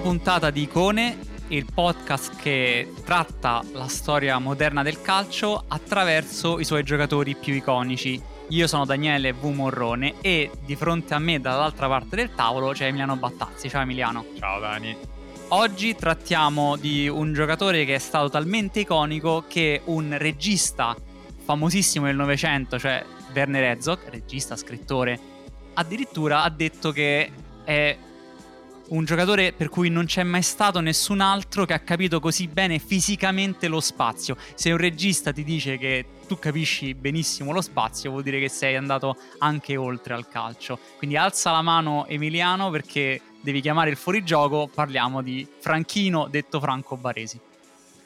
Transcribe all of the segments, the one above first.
Nuova puntata di Icone, il podcast che tratta la storia moderna del calcio attraverso i suoi giocatori più iconici. Io sono Daniele V. Morrone e di fronte a me dall'altra parte del tavolo c'è Emiliano Battazzi. Ciao Emiliano. Ciao Dani. Oggi trattiamo di un giocatore che è stato talmente iconico che un regista famosissimo del Novecento, cioè Werner Herzog, regista, scrittore, addirittura ha detto che è un giocatore per cui non c'è mai stato nessun altro che ha capito così bene fisicamente lo spazio. Se un regista ti dice che tu capisci benissimo lo spazio, vuol dire che sei andato anche oltre al calcio. Quindi alza la mano Emiliano perché devi chiamare il fuorigioco, parliamo di Franchino detto Franco Baresi.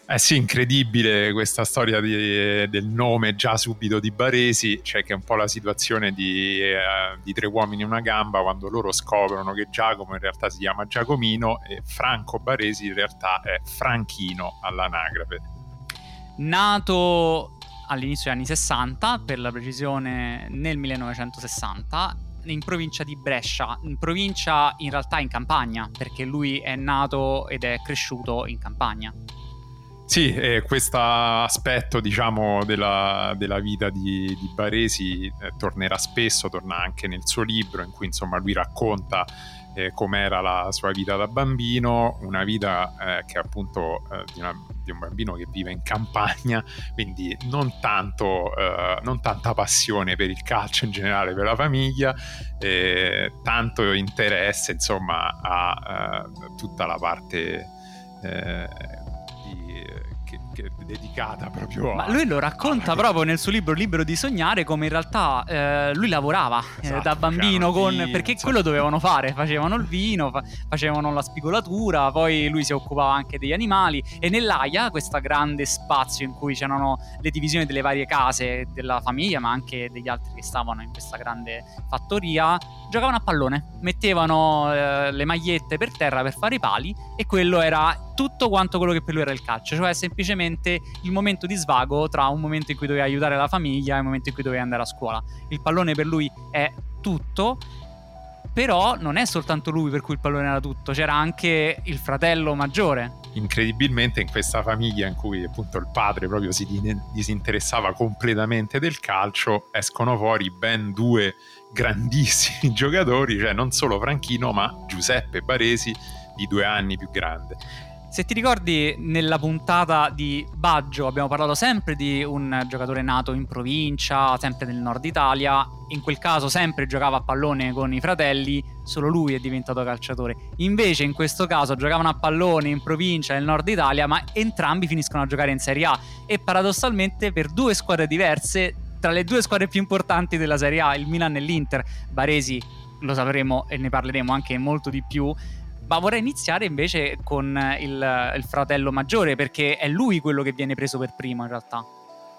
Eh sì, incredibile questa storia di, del nome già subito di Baresi, cioè che è un po' la situazione di, eh, di, Tre uomini in una gamba quando loro scoprono che Giacomo in realtà si chiama Giacomino e Franco Baresi in realtà è Franchino all'anagrafe. Nato all'inizio degli anni 60, per la precisione nel 1960, in provincia di Brescia, in provincia in realtà in campagna, perché lui è nato ed è cresciuto in campagna. Sì, eh, questo aspetto diciamo, della, della, vita di, di Baresi eh, tornerà spesso, torna anche nel suo libro in cui insomma, lui racconta eh, com'era la sua vita da bambino, una vita eh, che appunto eh, di, una, di, un bambino che vive in campagna, quindi non, tanto, eh, non tanta passione per il calcio in generale, per la famiglia, tanto interesse insomma a tutta la parte che, dedicata proprio Ma lui lo racconta a... proprio nel suo libro Libero di sognare come in realtà eh, lui lavorava eh, esatto, eh, da bambino con... Vino, perché esatto. quello dovevano fare, facevano il vino, fa... facevano la spigolatura, poi lui si occupava anche degli animali e nell'AIA, questo grande spazio in cui c'erano le divisioni delle varie case della famiglia, ma anche degli altri che stavano in questa grande fattoria, giocavano a pallone, mettevano eh, le magliette per terra per fare i pali e quello era tutto quanto quello che per lui era il calcio, cioè semplicemente il momento di svago tra un momento in cui doveva aiutare la famiglia e un momento in cui doveva andare a scuola. Il pallone per lui è tutto, però non è soltanto lui per cui il pallone era tutto, c'era anche il fratello maggiore. Incredibilmente in questa famiglia in cui appunto il padre proprio si disinteressava completamente del calcio, escono fuori ben due grandissimi giocatori, cioè non solo Franchino ma Giuseppe Baresi di due anni più grande. Se ti ricordi, nella puntata di Baggio abbiamo parlato sempre di un giocatore nato in provincia, sempre nel nord Italia. In quel caso sempre giocava a pallone con i fratelli, solo lui è diventato calciatore. Invece in questo caso giocavano a pallone in provincia nel nord Italia, ma entrambi finiscono a giocare in Serie A. E paradossalmente per due squadre diverse, tra le due squadre più importanti della Serie A, il Milan e l'Inter, Baresi lo sapremo e ne parleremo anche molto di più ma vorrei iniziare invece con il, il fratello maggiore, perché è lui quello che viene preso per primo in realtà.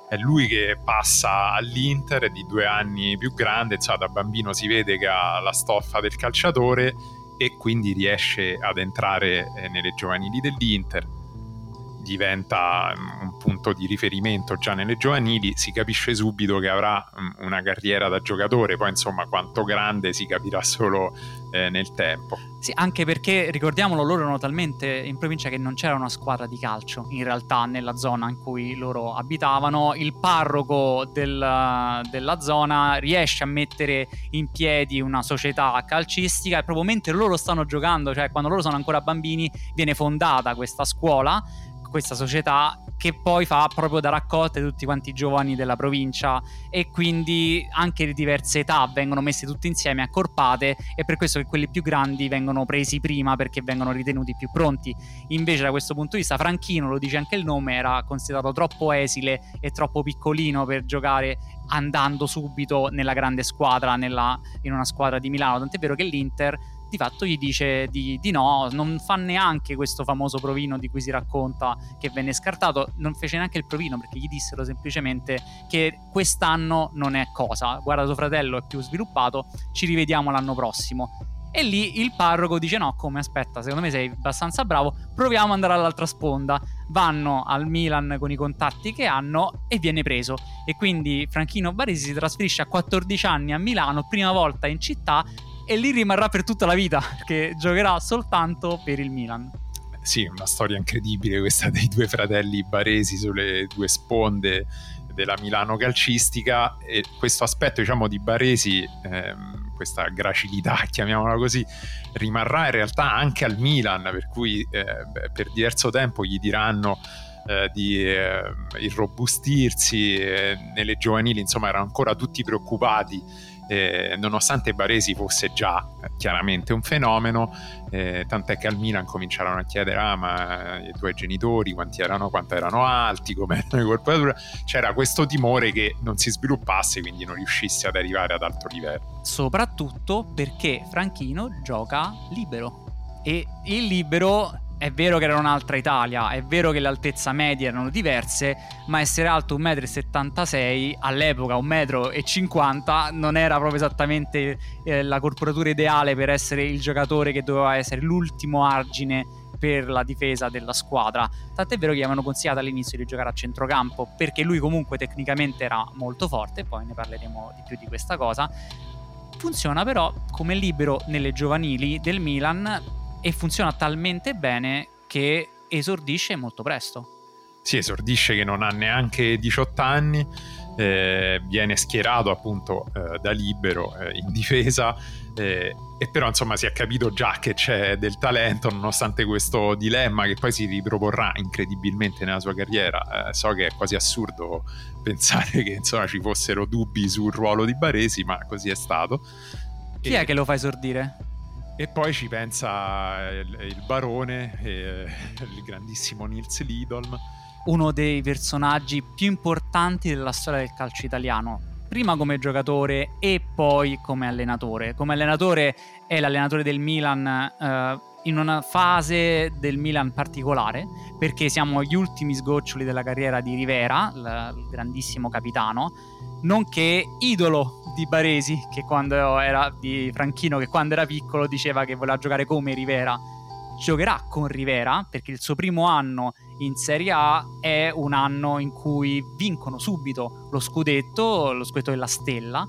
È lui che passa all'Inter, è di due anni più grande, cioè da bambino si vede che ha la stoffa del calciatore e quindi riesce ad entrare eh, nelle giovanili dell'Inter diventa mm, un punto di riferimento già nelle giovanili, si capisce subito che avrà mm, una carriera da giocatore, poi insomma quanto grande si capirà solo eh, nel tempo. Sì, anche perché ricordiamolo, loro erano talmente in provincia che non c'era una squadra di calcio in realtà nella zona in cui loro abitavano. Il parroco del, della zona riesce a mettere in piedi una società calcistica e proprio mentre loro stanno giocando, cioè quando loro sono ancora bambini, viene fondata questa scuola questa società che poi fa proprio da raccolta di tutti quanti i giovani della provincia e quindi anche di diverse età vengono messi tutti insieme accorpate e per questo che quelli più grandi vengono presi prima perché vengono ritenuti più pronti. Invece da questo punto di vista Franchino lo dice anche il nome era considerato troppo esile e troppo piccolino per giocare andando subito nella grande squadra nella, in una squadra di Milano. Tant'è vero che l'Inter di fatto gli dice di, di, no, non fa neanche questo famoso provino di cui si racconta che venne scartato, non fece neanche il provino perché gli dissero semplicemente che quest'anno non è cosa, guarda tuo fratello è più sviluppato, ci rivediamo l'anno prossimo. E lì il parroco dice: No, come aspetta, secondo me sei abbastanza bravo, proviamo ad andare all'altra sponda. Vanno al Milan con i contatti che hanno e viene preso. E quindi Franchino Baresi si trasferisce a 14 anni a Milano, prima volta in città, e lì rimarrà per tutta la vita perché giocherà soltanto per il Milan. Sì, una storia incredibile questa dei due fratelli baresi sulle due sponde della Milano calcistica e questo aspetto diciamo di Baresi ehm, questa gracilità chiamiamola così rimarrà in realtà anche al Milan per cui eh, per diverso tempo gli diranno eh, di eh, irrobustirsi nelle giovanili insomma erano ancora tutti preoccupati eh, nonostante Baresi fosse già eh, chiaramente un fenomeno, tant'è che al Milan cominciarono a chiedere ah, ma i tuoi genitori quanti erano, quanto erano alti, come erano le corporature, c'era questo timore che non si sviluppasse, quindi non riuscisse ad arrivare ad alto livello. Soprattutto perché Franchino gioca libero e il libero è vero che era un'altra Italia, è vero che le altezze medie erano diverse, ma essere alto 1,76 m all'epoca 1,50 m non era proprio esattamente eh, la corporatura ideale per essere il giocatore che doveva essere l'ultimo argine per la difesa della squadra. Tant'è vero che gli avevano consigliato all'inizio di giocare a centrocampo perché lui comunque tecnicamente era molto forte, poi ne parleremo di più di questa cosa. Funziona però come libero nelle giovanili del Milan e funziona talmente bene che esordisce molto presto. Sì, esordisce che non ha neanche 18 anni, eh, viene schierato appunto eh, da libero eh, in difesa eh, e però insomma si è capito già che c'è del talento nonostante questo dilemma che poi si riproporrà incredibilmente nella sua carriera. Eh, so che è quasi assurdo pensare che insomma ci fossero dubbi sul ruolo di Baresi, ma così è stato. Chi e... è che lo fa esordire? E poi ci pensa il, il barone, eh, il grandissimo Nils Lidolm. Uno dei personaggi più importanti della storia del calcio italiano. Prima come giocatore e poi come allenatore. Come allenatore è l'allenatore del Milan eh, in una fase del Milan particolare, perché siamo agli ultimi sgoccioli della carriera di Rivera, il, il grandissimo capitano, nonché idolo di Baresi, che quando era di Franchino, che quando era piccolo diceva che voleva giocare come Rivera. Giocherà con Rivera perché il suo primo anno in Serie A è un anno in cui vincono subito lo scudetto, lo scudetto della Stella.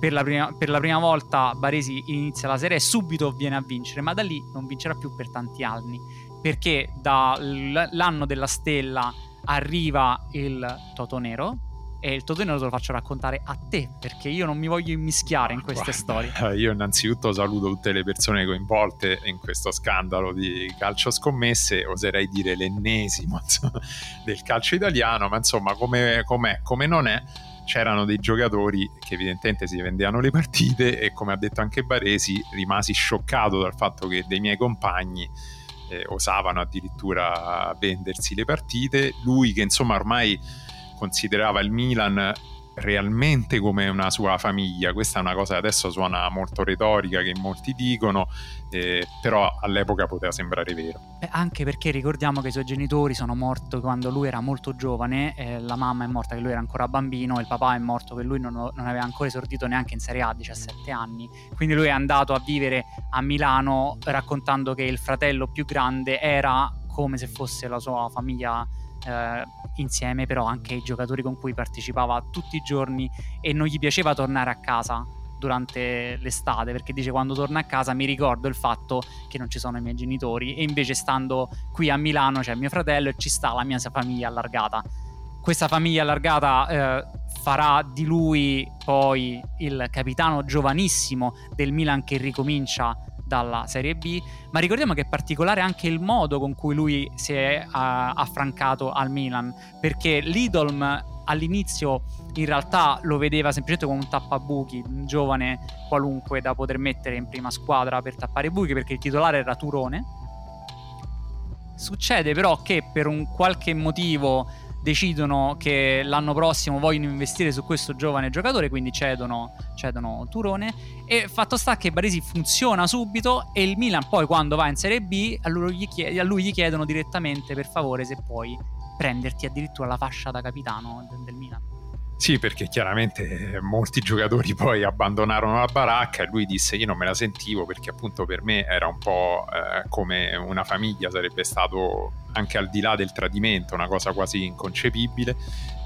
Per la, prima, per la prima volta Baresi inizia la serie e subito viene a vincere, ma da lì non vincerà più per tanti anni perché dall'anno della Stella arriva il Toto Nero, e il tuo tenore te lo faccio raccontare a te perché io non mi voglio immischiare in queste Guarda, storie. Io innanzitutto saluto tutte le persone coinvolte in questo scandalo di calcio scommesse, oserei dire l'ennesimo insomma, del calcio italiano, ma insomma come, com'è, come non è c'erano dei giocatori che evidentemente si vendevano le partite e come ha detto anche Baresi rimasi scioccato dal fatto che dei miei compagni eh, osavano addirittura vendersi le partite lui che insomma ormai considerava il Milan realmente come una sua famiglia. Questa è una cosa che adesso suona molto retorica, che molti dicono, eh, però all'epoca poteva sembrare vero. Beh, anche perché ricordiamo che i suoi genitori sono morti quando lui era molto giovane, eh, la mamma è morta che lui era ancora bambino, il papà è morto che lui non, non aveva ancora esordito neanche in Serie A a 17 anni, quindi lui è andato a vivere a Milano raccontando che il fratello più grande era come se fosse la sua famiglia eh, insieme però anche ai giocatori con cui partecipava tutti i giorni e non gli piaceva tornare a casa durante l'estate perché dice quando torno a casa mi ricordo il fatto che non ci sono i miei genitori e invece stando qui a Milano c'è mio fratello e ci sta la mia famiglia allargata. Questa famiglia allargata eh, farà di lui poi il capitano giovanissimo del Milan che ricomincia dalla Serie B, ma ricordiamo che è particolare anche il modo con cui lui si è uh, affrancato al Milan, perché l'Idolm all'inizio in realtà lo vedeva semplicemente come un tappabuchi, un giovane qualunque da poter mettere in prima squadra per tappare i buchi, perché il titolare era Turone. Succede però che per un qualche motivo decidono che l'anno prossimo vogliono investire su questo giovane giocatore, quindi cedono, cedono Turone. E fatto sta che Baresi funziona subito e il Milan poi quando va in Serie B a lui gli, chied- a lui gli chiedono direttamente per favore se puoi prenderti addirittura la fascia da capitano del, del Milan. Sì, perché chiaramente molti giocatori poi abbandonarono la baracca e lui disse io non me la sentivo perché appunto per me era un po' eh, come una famiglia, sarebbe stato anche al di là del tradimento, una cosa quasi inconcepibile.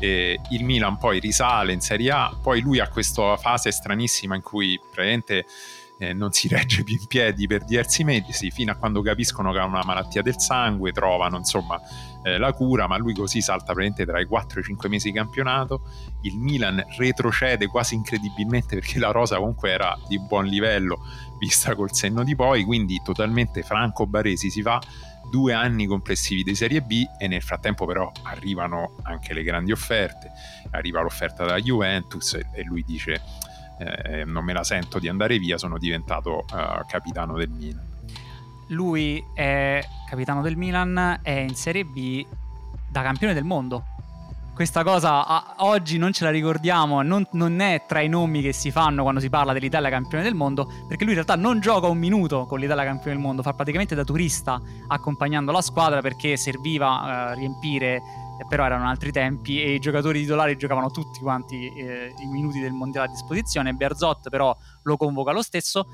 E il Milan poi risale in Serie A, poi lui ha questa fase stranissima in cui praticamente eh, non si regge più in piedi per diversi mesi, fino a quando capiscono che ha una malattia del sangue, trovano insomma eh, la cura, ma lui così salta praticamente tra i 4 e i 5 mesi di campionato. Il Milan retrocede quasi incredibilmente perché la rosa comunque era di buon livello vista col senno di poi, quindi totalmente Franco Baresi si fa due anni complessivi di Serie B e nel frattempo però arrivano anche le grandi offerte, arriva l'offerta da Juventus e lui dice eh, non me la sento di andare via, sono diventato uh, capitano del Milan. Lui è capitano del Milan, è in Serie B da campione del mondo. Questa cosa a, oggi non ce la ricordiamo, non, non, è tra i nomi che si fanno quando si parla dell'Italia campione del mondo, perché lui in realtà non gioca un minuto con l'Italia campione del mondo, fa praticamente da turista accompagnando la squadra perché serviva uh, riempire però erano altri tempi e i giocatori titolari giocavano tutti quanti eh, i minuti del mondiale a disposizione. Berzot però lo convoca lo stesso.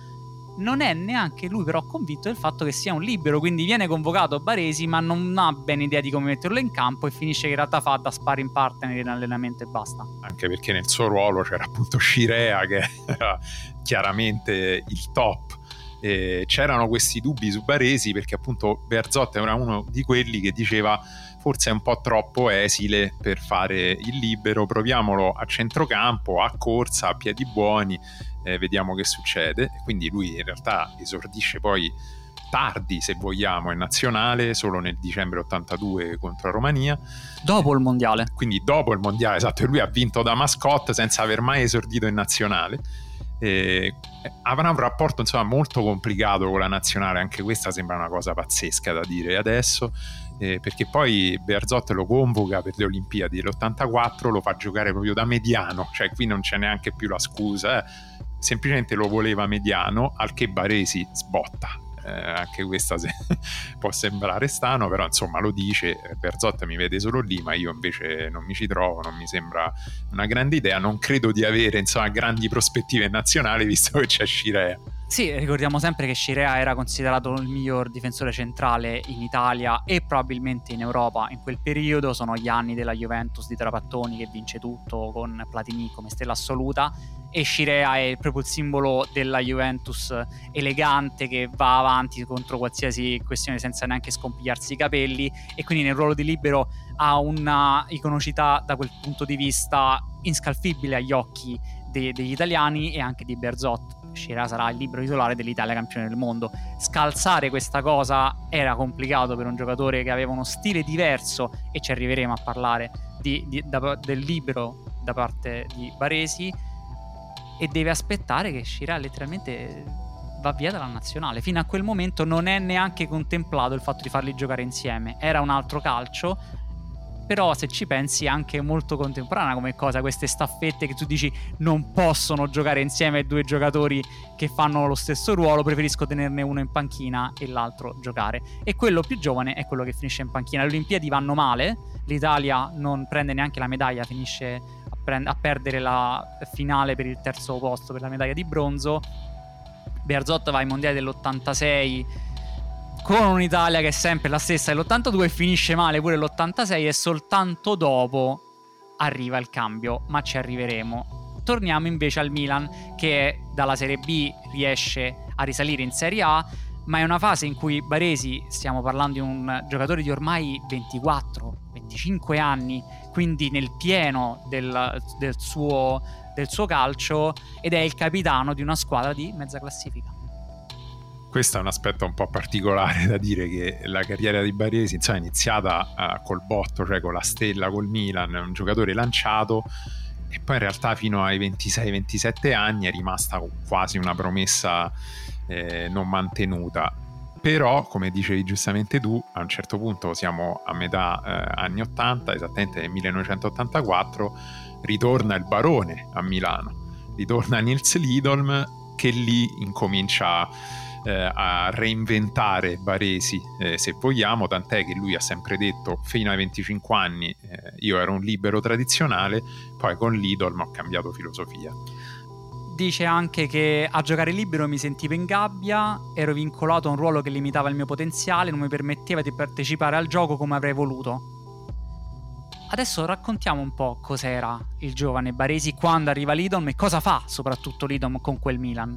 Non è neanche lui però convinto del fatto che sia un libero, quindi viene convocato Baresi ma non ha ben idea di come metterlo in campo e finisce che in realtà fa da sparring partner in allenamento e basta. Anche perché nel suo ruolo c'era appunto Scirea che era chiaramente il top e c'erano questi dubbi su Baresi perché appunto Berzot era uno di quelli che diceva forse è un po' troppo esile per fare il libero, proviamolo a centrocampo, a corsa, a piedi buoni, eh, vediamo che succede. Quindi lui in realtà esordisce poi tardi, se vogliamo, in nazionale, solo nel dicembre 82 contro Romania. Dopo il mondiale. Quindi dopo il mondiale, esatto, e lui ha vinto da mascotte senza aver mai esordito in nazionale. Eh, avrà un rapporto insomma molto complicato con la nazionale anche questa sembra una cosa pazzesca da dire adesso eh, perché poi Berzot lo convoca per le Olimpiadi dell'84, lo fa giocare proprio da mediano, cioè qui non c'è neanche più la scusa, eh. Semplicemente lo voleva mediano, al che Baresi sbotta. Eh, anche questa se, può sembrare strano, però insomma lo dice, Berzot mi vede solo lì, ma io invece non mi ci trovo, non mi sembra una grande idea, non credo di avere insomma grandi prospettive nazionali visto che c'è Scirea. Sì, ricordiamo sempre che Scirea era considerato il miglior difensore centrale in Italia e probabilmente in Europa. In quel periodo. Sono gli anni della Juventus di Trapattoni che vince tutto con Platini come stella assoluta. E Scirea è proprio il simbolo della Juventus elegante che va avanti contro qualsiasi questione senza neanche scompigliarsi i capelli. E quindi nel ruolo di libero ha una iconocità da quel punto di vista inscalfibile agli occhi de- degli italiani e anche di Berzot uscirà sarà il libro titolare dell'Italia campione del mondo. Scalzare questa cosa era complicato per un giocatore che aveva uno stile diverso e ci arriveremo a parlare di, di, da, del libro da parte di Baresi e deve aspettare che uscirà letteralmente va via dalla nazionale. Fino a quel momento non è neanche contemplato il fatto di farli giocare insieme. Era un altro calcio però se ci pensi è anche molto contemporanea come cosa, queste staffette che tu dici non possono giocare insieme due giocatori che fanno lo stesso ruolo, preferisco tenerne uno in panchina e l'altro giocare. E quello più giovane è quello che finisce in panchina. Le Olimpiadi vanno male, l'Italia non prende neanche la medaglia, finisce a, prend- a perdere la finale per il terzo posto per la medaglia di bronzo. Berzot va ai mondiali dell'86 con un'Italia che è sempre la stessa dell'82 e finisce male pure l'86 e soltanto dopo arriva il cambio, ma ci arriveremo. Torniamo invece al Milan che dalla Serie B riesce a risalire in Serie A, ma è una fase in cui Baresi, stiamo parlando di un giocatore di ormai 24-25 anni, quindi nel pieno del, del, suo, del suo calcio ed è il capitano di una squadra di mezza classifica questo è un aspetto un po' particolare da dire che la carriera di Baresi insomma, è iniziata uh, col botto, cioè con la stella, col Milan, un giocatore lanciato e poi in realtà fino ai 26-27 anni è rimasta quasi una promessa eh, non mantenuta. Però, come dicevi giustamente tu, a un certo punto siamo a metà eh, anni 80, esattamente nel 1984, ritorna il barone a Milano, ritorna Nils Lidolm che lì incomincia eh, a reinventare Baresi, eh, se vogliamo, tant'è che lui ha sempre detto fino ai 25 anni eh, io ero un libero tradizionale, poi con l'Idol ho cambiato filosofia. Dice anche che a giocare libero mi sentivo in gabbia, ero vincolato a un ruolo che limitava il mio potenziale, non mi permetteva di partecipare al gioco come avrei voluto. Adesso raccontiamo un po' cos'era il giovane Baresi quando arriva l'Idom e cosa fa soprattutto l'Idom con quel Milan.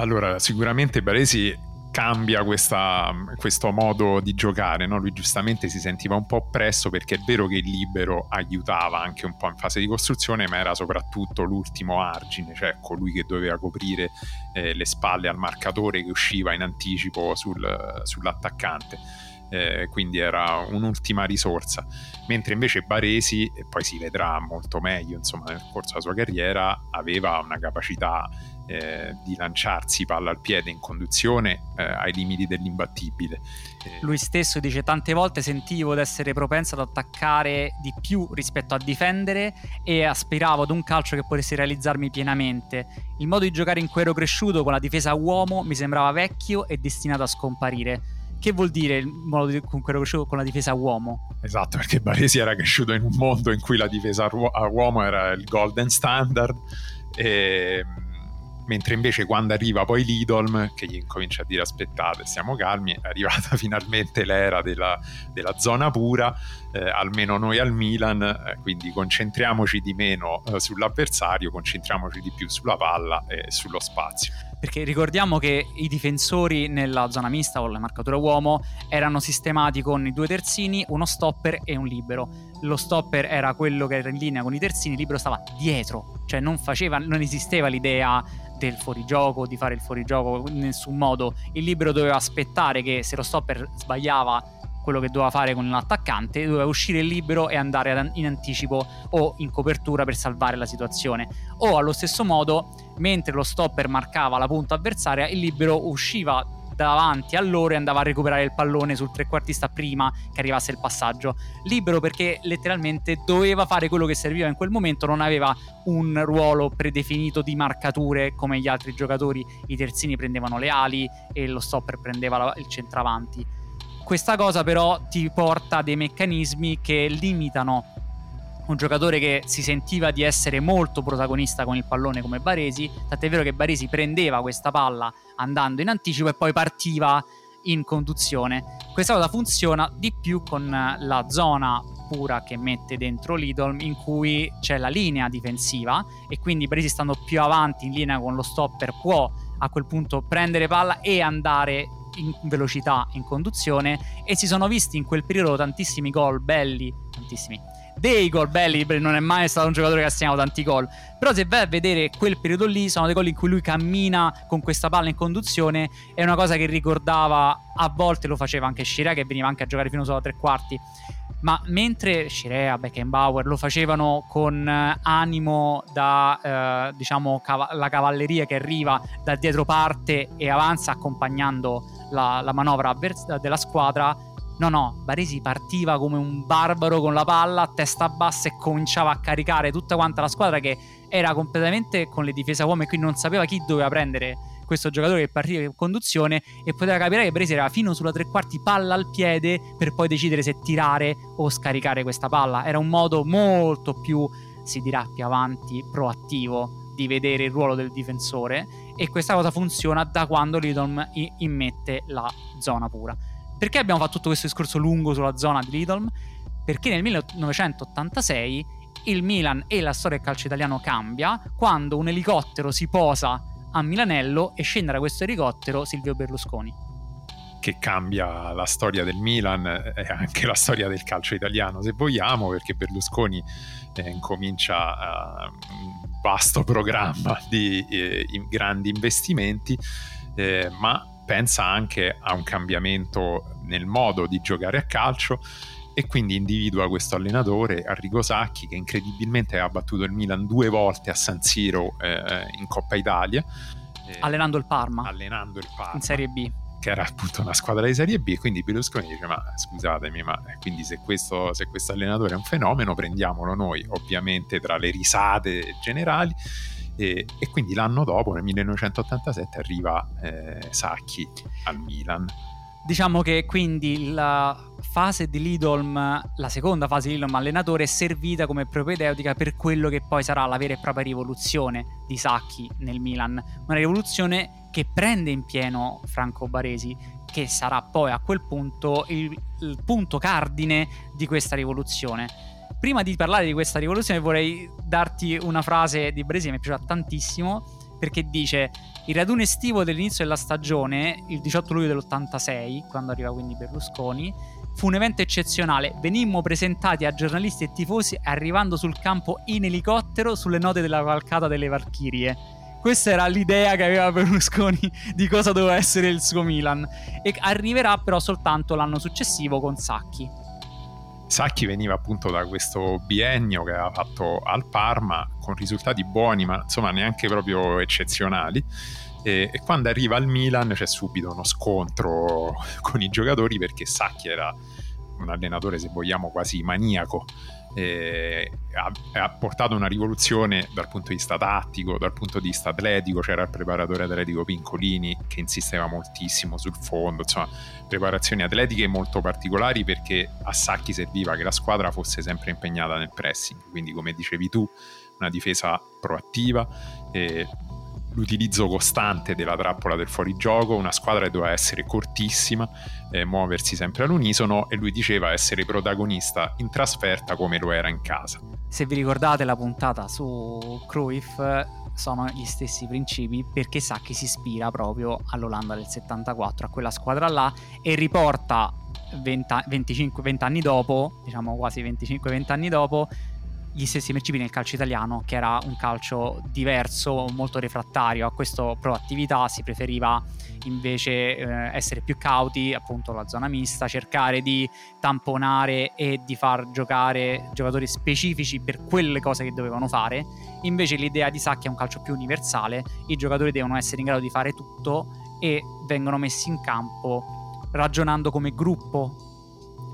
Allora, sicuramente Baresi cambia questa, questo modo di giocare. No? Lui giustamente si sentiva un po' oppresso perché è vero che il libero aiutava anche un po' in fase di costruzione, ma era soprattutto l'ultimo argine, cioè colui che doveva coprire eh, le spalle al marcatore che usciva in anticipo sul, sull'attaccante. Eh, quindi era un'ultima risorsa. Mentre invece Baresi, e poi si vedrà molto meglio insomma, nel corso della sua carriera, aveva una capacità eh, di lanciarsi palla al piede in conduzione eh, ai limiti dell'imbattibile. Eh, Lui stesso dice tante volte sentivo di essere propenso ad attaccare di più rispetto a difendere e aspiravo ad un calcio che potesse realizzarmi pienamente. Il modo di giocare in cui ero cresciuto con la difesa a uomo mi sembrava vecchio e destinato a scomparire. Che vuol dire il modo con cui ero cresciuto con la difesa a uomo? Esatto, perché Baresi era cresciuto in un mondo in cui la difesa a uomo era il golden standard e mentre invece quando arriva poi Lidolm che gli incomincia a dire aspettate stiamo calmi è arrivata finalmente l'era della, della zona pura eh, almeno noi al Milan eh, quindi concentriamoci di meno eh, sull'avversario concentriamoci di più sulla palla e sullo spazio perché ricordiamo che i difensori nella zona mista o la marcatura uomo erano sistemati con i due terzini, uno stopper e un libero. Lo stopper era quello che era in linea con i terzini, il libero stava dietro, cioè non, faceva, non esisteva l'idea del fuorigioco, di fare il fuorigioco in nessun modo. Il libero doveva aspettare che se lo stopper sbagliava quello che doveva fare con l'attaccante, doveva uscire libero e andare in anticipo o in copertura per salvare la situazione. O allo stesso modo, mentre lo stopper marcava la punta avversaria, il libero usciva davanti a loro e andava a recuperare il pallone sul trequartista prima che arrivasse il passaggio. Libero perché letteralmente doveva fare quello che serviva in quel momento, non aveva un ruolo predefinito di marcature come gli altri giocatori. I terzini prendevano le ali e lo stopper prendeva il centravanti. Questa cosa però ti porta a dei meccanismi che limitano un giocatore che si sentiva di essere molto protagonista con il pallone come Baresi, tant'è vero che Baresi prendeva questa palla andando in anticipo e poi partiva in conduzione. Questa cosa funziona di più con la zona pura che mette dentro Lidl in cui c'è la linea difensiva e quindi Baresi stando più avanti in linea con lo stopper può a quel punto prendere palla e andare in velocità in conduzione e si sono visti in quel periodo tantissimi gol belli, tantissimi dei gol belli, non è mai stato un giocatore che ha segnato tanti gol. Però se vai a vedere quel periodo lì, sono dei gol in cui lui cammina con questa palla in conduzione, è una cosa che ricordava, a volte lo faceva anche Scirea, che veniva anche a giocare fino solo a tre quarti. Ma mentre Scirea, Beckenbauer lo facevano con eh, animo da, eh, diciamo, cav- la cavalleria che arriva da dietro parte e avanza accompagnando la, la manovra avvers- della squadra, No, no, Baresi partiva come un barbaro con la palla a testa bassa e cominciava a caricare tutta quanta la squadra che era completamente con le difese a uomo e quindi non sapeva chi doveva prendere questo giocatore che partiva in conduzione e poteva capire che Baresi era fino sulla tre quarti palla al piede per poi decidere se tirare o scaricare questa palla. Era un modo molto più, si dirà più avanti, proattivo di vedere il ruolo del difensore e questa cosa funziona da quando Lidom immette la zona pura. Perché abbiamo fatto tutto questo discorso lungo sulla zona di Lidl? Perché nel 1986 il Milan e la storia del calcio italiano cambia quando un elicottero si posa a Milanello e scende da questo elicottero Silvio Berlusconi. Che cambia la storia del Milan e anche la storia del calcio italiano, se vogliamo, perché Berlusconi eh, incomincia uh, un vasto programma di eh, grandi investimenti, eh, ma pensa anche a un cambiamento nel modo di giocare a calcio e quindi individua questo allenatore Arrigo Sacchi che incredibilmente ha battuto il Milan due volte a San Siro eh, in Coppa Italia. Eh, allenando il Parma. allenando il Parma. In Serie B. Che era appunto una squadra di Serie B quindi Berlusconi dice ma scusatemi ma quindi se questo, se questo allenatore è un fenomeno prendiamolo noi ovviamente tra le risate generali e, e, quindi l'anno dopo, nel 1987, arriva eh, Sacchi al Milan. Diciamo che quindi la fase di Lidolm, la seconda fase di Lidolm allenatore, è servita come propedeutica per quello che poi sarà la vera e propria rivoluzione di Sacchi nel Milan. Una rivoluzione che prende in pieno Franco Baresi, che sarà poi a quel punto il, il punto cardine di questa rivoluzione prima di parlare di questa rivoluzione vorrei darti una frase di Bresi che mi è piaciuta tantissimo perché dice il raduno estivo dell'inizio della stagione, il 18 luglio dell'86, quando arriva quindi Berlusconi, fu un evento eccezionale. Venimmo presentati a giornalisti e tifosi arrivando sul campo in elicottero sulle note della cavalcata delle Valchirie. Questa era l'idea che aveva Berlusconi di cosa doveva essere il suo Milan. E arriverà però soltanto l'anno successivo con Sacchi. Sacchi veniva appunto da questo biennio che aveva fatto al Parma con risultati buoni, ma insomma neanche proprio eccezionali. E, e, quando arriva al Milan c'è subito uno scontro con i giocatori perché Sacchi era un allenatore, se vogliamo, quasi maniaco. E ha, ha, portato una rivoluzione dal punto di vista tattico, dal punto di vista atletico. C'era il preparatore atletico Pincolini che insisteva moltissimo sul fondo, insomma, preparazioni atletiche molto particolari perché a Sacchi serviva che la squadra fosse sempre impegnata nel pressing. Quindi, come dicevi tu, una difesa proattiva. E l'utilizzo costante della trappola del fuorigioco, una squadra che doveva essere cortissima, eh, muoversi sempre all'unisono e lui diceva essere protagonista in trasferta come lo era in casa. Se vi ricordate la puntata su Cruyff, sono gli stessi principi perché sa che si ispira proprio all'Olanda del 74, a quella squadra là e riporta 20, 25, 20 anni dopo, diciamo quasi 25-20 anni dopo, gli stessi principi nel calcio italiano, che era un calcio diverso, molto refrattario a questa proattività, si preferiva invece eh, essere più cauti, appunto la zona mista, cercare di tamponare e di far giocare giocatori specifici per quelle cose che dovevano fare. Invece l'idea di Sacchi è un calcio più universale, i giocatori devono essere in grado di fare tutto e vengono messi in campo ragionando come gruppo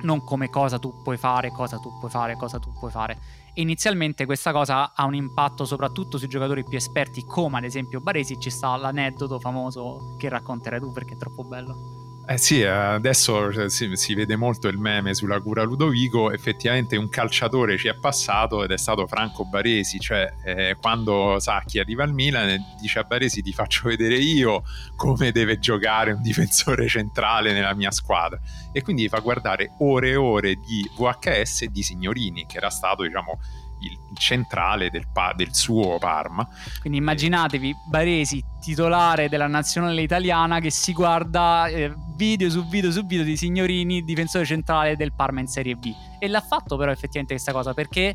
non come cosa tu puoi fare, cosa tu puoi fare, cosa tu puoi fare. Inizialmente questa cosa ha un impatto soprattutto sui giocatori più esperti, come ad esempio Baresi, ci sta l'aneddoto famoso che racconterai tu perché è troppo bello. Eh sì, adesso cioè, si, si, vede molto il meme sulla cura Ludovico, effettivamente un calciatore ci è passato ed è stato Franco Baresi, cioè eh, quando Sacchi arriva al Milan dice a Baresi ti faccio vedere io come deve giocare un difensore centrale nella mia squadra. E quindi fa guardare ore e ore di VHS di Signorini che era stato diciamo il centrale del, pa- del suo Parma. Quindi immaginatevi Baresi, titolare della nazionale italiana, che si guarda eh, video su video su video di Signorini, difensore centrale del Parma in Serie B. E l'ha fatto però effettivamente questa cosa perché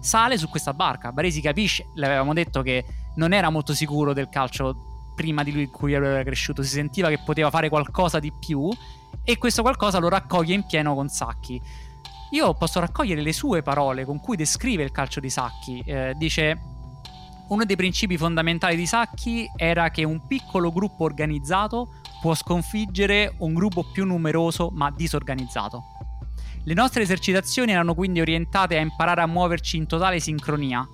sale su questa barca. Baresi capisce, l'avevamo detto che non era molto sicuro del calcio prima di lui in cui era cresciuto, si sentiva che poteva fare qualcosa di più e questo qualcosa lo raccoglie in pieno con Sacchi. Io posso raccogliere le sue parole con cui descrive il calcio di Sacchi. Eh, dice: Uno dei principi fondamentali di Sacchi era che un piccolo gruppo organizzato può sconfiggere un gruppo più numeroso ma disorganizzato. Le nostre esercitazioni erano quindi orientate a imparare a muoverci in totale sincronia,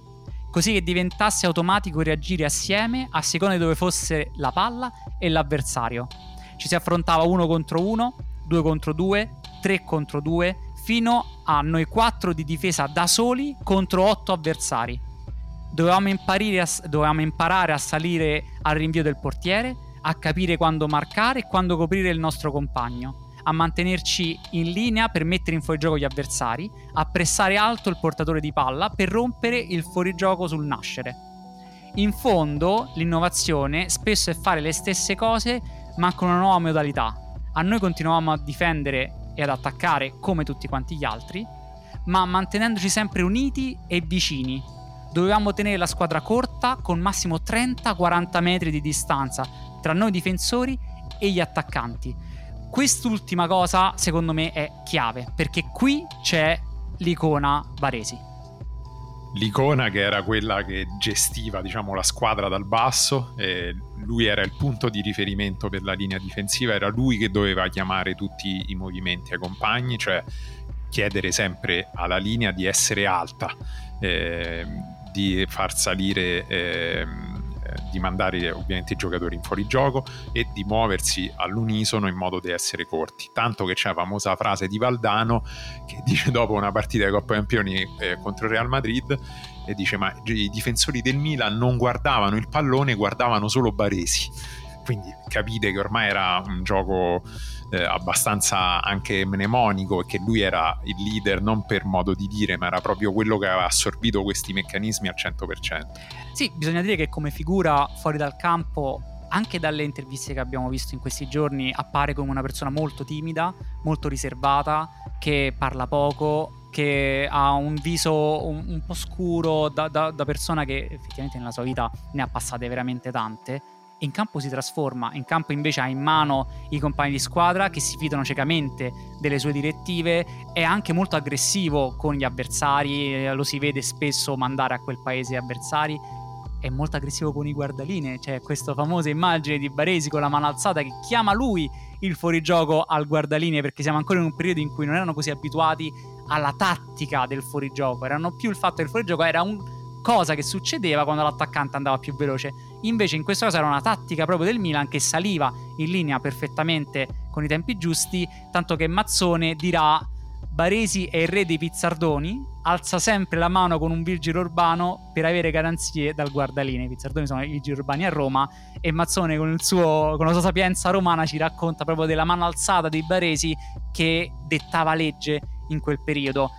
così che diventasse automatico reagire assieme a seconda di dove fosse la palla e l'avversario. Ci si affrontava uno contro uno, due contro due, tre contro due, fino a noi quattro di difesa da soli contro otto avversari. Dovevamo a, dovevamo imparare a salire al rinvio del portiere, a capire quando marcare e quando coprire il nostro compagno, a mantenerci in linea per mettere in fuorigioco gli avversari, a pressare alto il portatore di palla per rompere il fuorigioco sul nascere. In fondo, l'innovazione spesso è fare le stesse cose ma con una nuova modalità. A noi continuavamo a difendere e ad attaccare come tutti quanti gli altri, ma mantenendoci sempre uniti e vicini. Dovevamo tenere la squadra corta con massimo 30-40 metri di distanza tra noi difensori e gli attaccanti. Quest'ultima cosa, secondo me, è chiave, perché qui c'è l'icona Varesi l'icona che era quella che gestiva diciamo, la squadra dal basso, lui era il punto di riferimento per la linea difensiva, era lui che doveva chiamare tutti i movimenti ai compagni, cioè chiedere sempre alla linea di essere alta, eh, di far salire... Eh, di mandare ovviamente i giocatori in fuorigioco e di muoversi all'unisono in modo da essere corti. Tanto che c'è la famosa frase di Valdano che dice dopo una partita di Coppa Campioni eh, contro Real Madrid e dice ma i difensori del Milan non guardavano il pallone, guardavano solo Baresi. Quindi capite che ormai era un gioco eh, abbastanza anche mnemonico e che lui era il leader non per modo di dire, ma era proprio quello che aveva assorbito questi meccanismi al 100%. Sì, bisogna dire che come figura fuori dal campo anche dalle interviste che abbiamo visto in questi giorni appare come una persona molto timida, molto riservata, che parla poco, che ha un viso un, un po' scuro da, da, da, persona che effettivamente nella sua vita ne ha passate veramente tante. In campo si trasforma, in campo invece ha in mano i compagni di squadra che si fidano ciecamente delle sue direttive, è anche molto aggressivo con gli avversari, eh, lo si vede spesso mandare a quel paese avversari è molto aggressivo con i guardaline. C'è questa famosa immagine di Baresi con la mano alzata che chiama lui il fuorigioco al guardaline perché siamo ancora in un periodo in cui non erano così abituati alla tattica del fuorigioco, erano più il fatto che il fuorigioco era un cosa che succedeva quando l'attaccante andava più veloce. Invece in questo caso era una tattica proprio del Milan che saliva in linea perfettamente con i tempi giusti, tanto che Mazzone dirà Baresi è il re dei pizzardoni, alza sempre la mano con un vigile urbano per avere garanzie dal guardaline. I pizzardoni sono i vigili urbani a Roma e Mazzone con, suo, con la sua sapienza romana ci racconta proprio della mano alzata dei Baresi che dettava legge in quel periodo.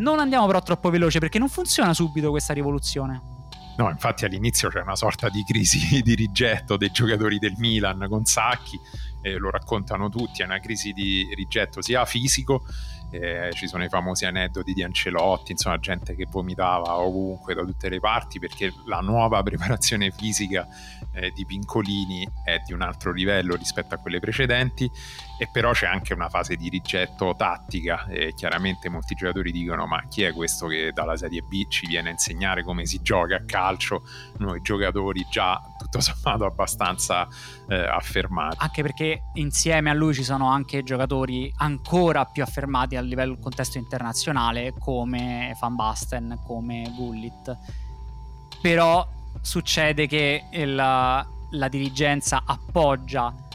Non andiamo però troppo veloce perché non funziona subito questa rivoluzione. No, infatti all'inizio c'è una sorta di crisi di rigetto dei giocatori del Milan con Sacchi eh, lo raccontano tutti, è una crisi di rigetto sia fisico, eh, ci sono i famosi aneddoti di Ancelotti, insomma gente che vomitava ovunque da tutte le parti perché la nuova preparazione fisica eh, di Pincolini è di un altro livello rispetto a quelle precedenti e però c'è anche una fase di rigetto tattica e chiaramente molti giocatori dicono ma chi è questo che dalla Serie B ci viene a insegnare come si gioca a calcio? Noi giocatori già tutto sommato abbastanza eh, affermati. Anche perché insieme a lui ci sono anche giocatori ancora più affermati a livello contesto internazionale come Van Basten come Gullit. Però succede che il, la dirigenza appoggia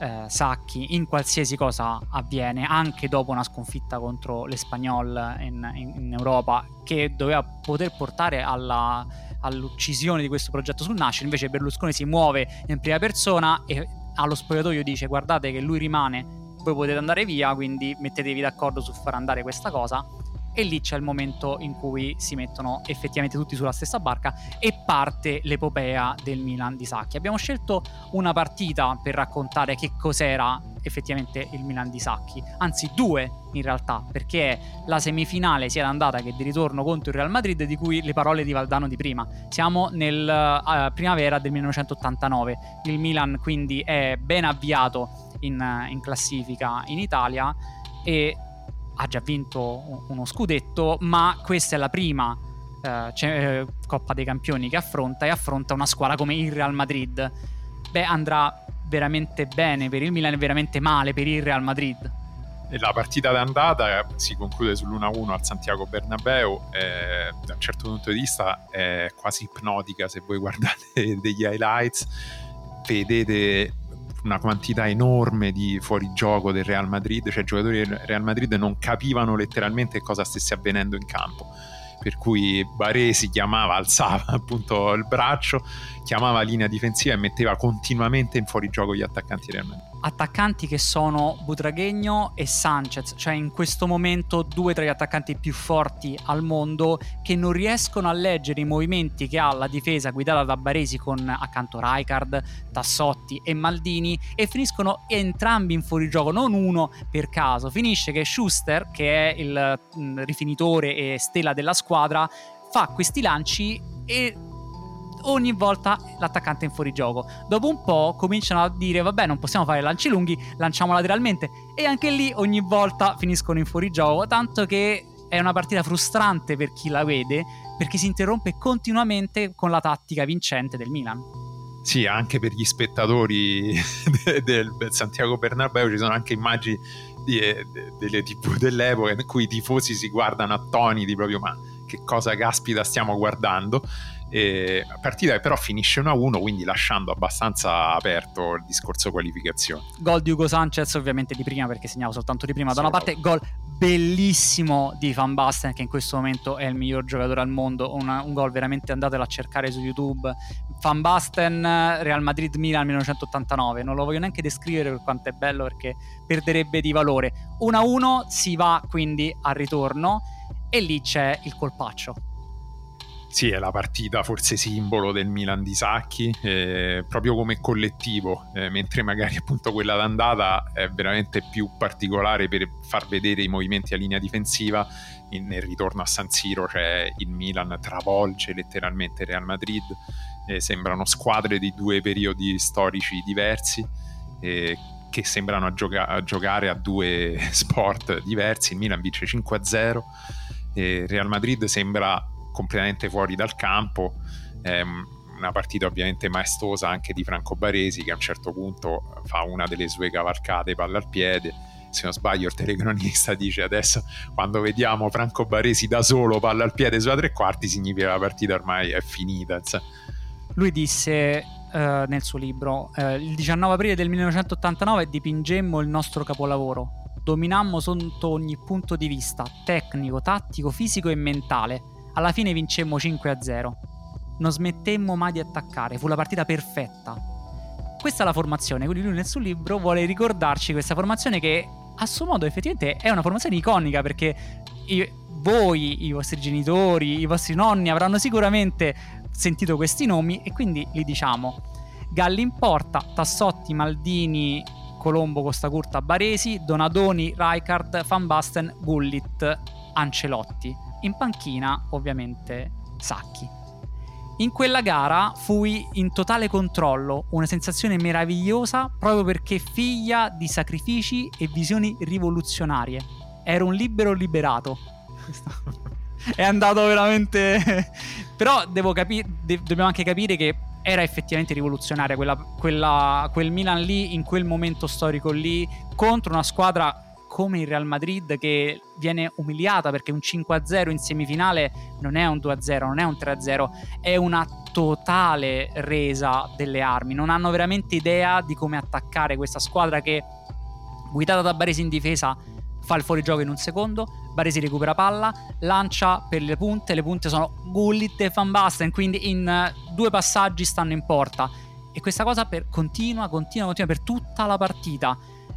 eh, Sacchi in qualsiasi cosa avviene, anche dopo una sconfitta contro l'Espagnol in, in, in Europa, che doveva poter portare alla, all'uccisione di questo progetto sul Nascere. Invece Berlusconi si muove in prima persona e allo spogliatoio dice guardate che lui rimane, voi potete andare via, quindi mettetevi d'accordo su far andare questa cosa e lì c'è il momento in cui si mettono effettivamente tutti sulla stessa barca e parte l'epopea del Milan di Sacchi. Abbiamo scelto una partita per raccontare che cos'era effettivamente il Milan di Sacchi, anzi due in realtà, perché è la semifinale sia d'andata che di ritorno contro il Real Madrid di cui le parole di Valdano di prima. Siamo nel uh, primavera del 1989, il Milan quindi è ben avviato in, in classifica in Italia e ha già vinto uno scudetto, ma questa è la prima eh, eh, Coppa dei Campioni che affronta e affronta una squadra come il Real Madrid. Beh, andrà veramente bene per il Milan e veramente male per il Real Madrid. La partita d'andata si conclude sull'1-1 al Santiago Bernabeu, eh, da un certo punto di vista è quasi ipnotica se voi guardate degli highlights, vedete una quantità enorme di fuorigioco del Real Madrid, cioè i giocatori del Real Madrid non capivano letteralmente cosa stesse avvenendo in campo. Per cui Baresi chiamava, alzava appunto il braccio, chiamava linea difensiva e metteva continuamente in fuorigioco gli attaccanti Real Madrid attaccanti che sono Butraghegno e Sanchez, cioè in questo momento due tra gli attaccanti più forti al mondo che non riescono a leggere i movimenti che ha la difesa guidata da Baresi con accanto Rijkaard, Tassotti e Maldini e finiscono entrambi in fuorigioco, non uno per caso. Finisce che Schuster, che è il mm, rifinitore e stella della squadra, fa questi lanci e ogni volta l'attaccante è in fuorigioco. Dopo un po' cominciano a dire vabbè non possiamo fare lanci lunghi, lanciamo lateralmente e anche lì ogni volta finiscono in fuorigioco, tanto che è una partita frustrante per chi la vede perché si interrompe continuamente con la tattica vincente del Milan. Sì, anche per gli spettatori del, Santiago Bernabeu ci sono anche immagini di, de, delle tv dell'epoca in cui i tifosi si guardano attoniti proprio ma che cosa caspita stiamo guardando. E partita che però finisce 1-1, quindi lasciando abbastanza aperto il discorso qualificazione. Gol di Ugo Sanchez, ovviamente di prima, perché segnava soltanto di prima. Da una parte, gol bellissimo di Van Basten, che in questo momento è il miglior giocatore al mondo. Una, un gol veramente andatelo a cercare su YouTube. Van Basten, Real Madrid Milan 1989. Non lo voglio neanche descrivere per quanto è bello, perché perderebbe di valore. 1-1 si va quindi al ritorno, e lì c'è il colpaccio sì, è la partita forse simbolo del Milan di Sacchi, eh, proprio come collettivo, eh, mentre magari appunto quella d'andata è veramente più particolare per far vedere i movimenti a linea difensiva. In, nel ritorno a San Siro c'è il Milan travolge letteralmente Real Madrid, eh, sembrano squadre di due periodi storici diversi eh, che sembrano a, gioca- a giocare a due sport diversi. Il Milan vince 5-0. Real Madrid sembra completamente fuori dal campo. Eh, una partita ovviamente maestosa anche di Franco Baresi che a un certo punto fa una delle sue cavalcate palla al piede. Se non sbaglio il telecronista dice adesso quando vediamo Franco Baresi da solo palla al piede sulla tre quarti significa che la partita ormai è finita. Lui disse uh, nel suo libro uh, il 19 aprile del 1989 dipingemmo il nostro capolavoro. Dominammo sotto ogni punto di vista, tecnico, tattico, fisico e mentale alla fine vincemmo 5-0. Non smettemmo mai di attaccare, fu la partita perfetta. Questa è la formazione, quindi lui nel suo libro vuole ricordarci questa formazione che a suo modo effettivamente è una formazione iconica perché i, voi, i vostri genitori, i vostri nonni avranno sicuramente sentito questi nomi e quindi li diciamo. Galli in porta, Tassotti, Maldini, Colombo, Costa Curta, Baresi, Donadoni, Rijkaard, Van Basten, Gullit, Ancelotti in panchina ovviamente Sacchi. In quella gara fui in totale controllo, una sensazione meravigliosa proprio perché figlia di sacrifici e visioni rivoluzionarie. Ero un libero liberato. È andato veramente... Però devo capire, de- dobbiamo anche capire che era effettivamente rivoluzionaria quella, quella, quel Milan lì, in quel momento storico lì, contro una squadra come il Real Madrid che viene umiliata perché un 5-0 in semifinale non è un 2-0, non è un 3-0, è una totale resa delle armi. Non hanno veramente idea di come attaccare questa squadra che guidata da Baresi in difesa fa il fuorigioco in un secondo, Baresi recupera palla, lancia per le punte, le punte sono Gullit e Van Basten, quindi in due passaggi stanno in porta. E questa cosa per, continua, continua, continua per tutta la partita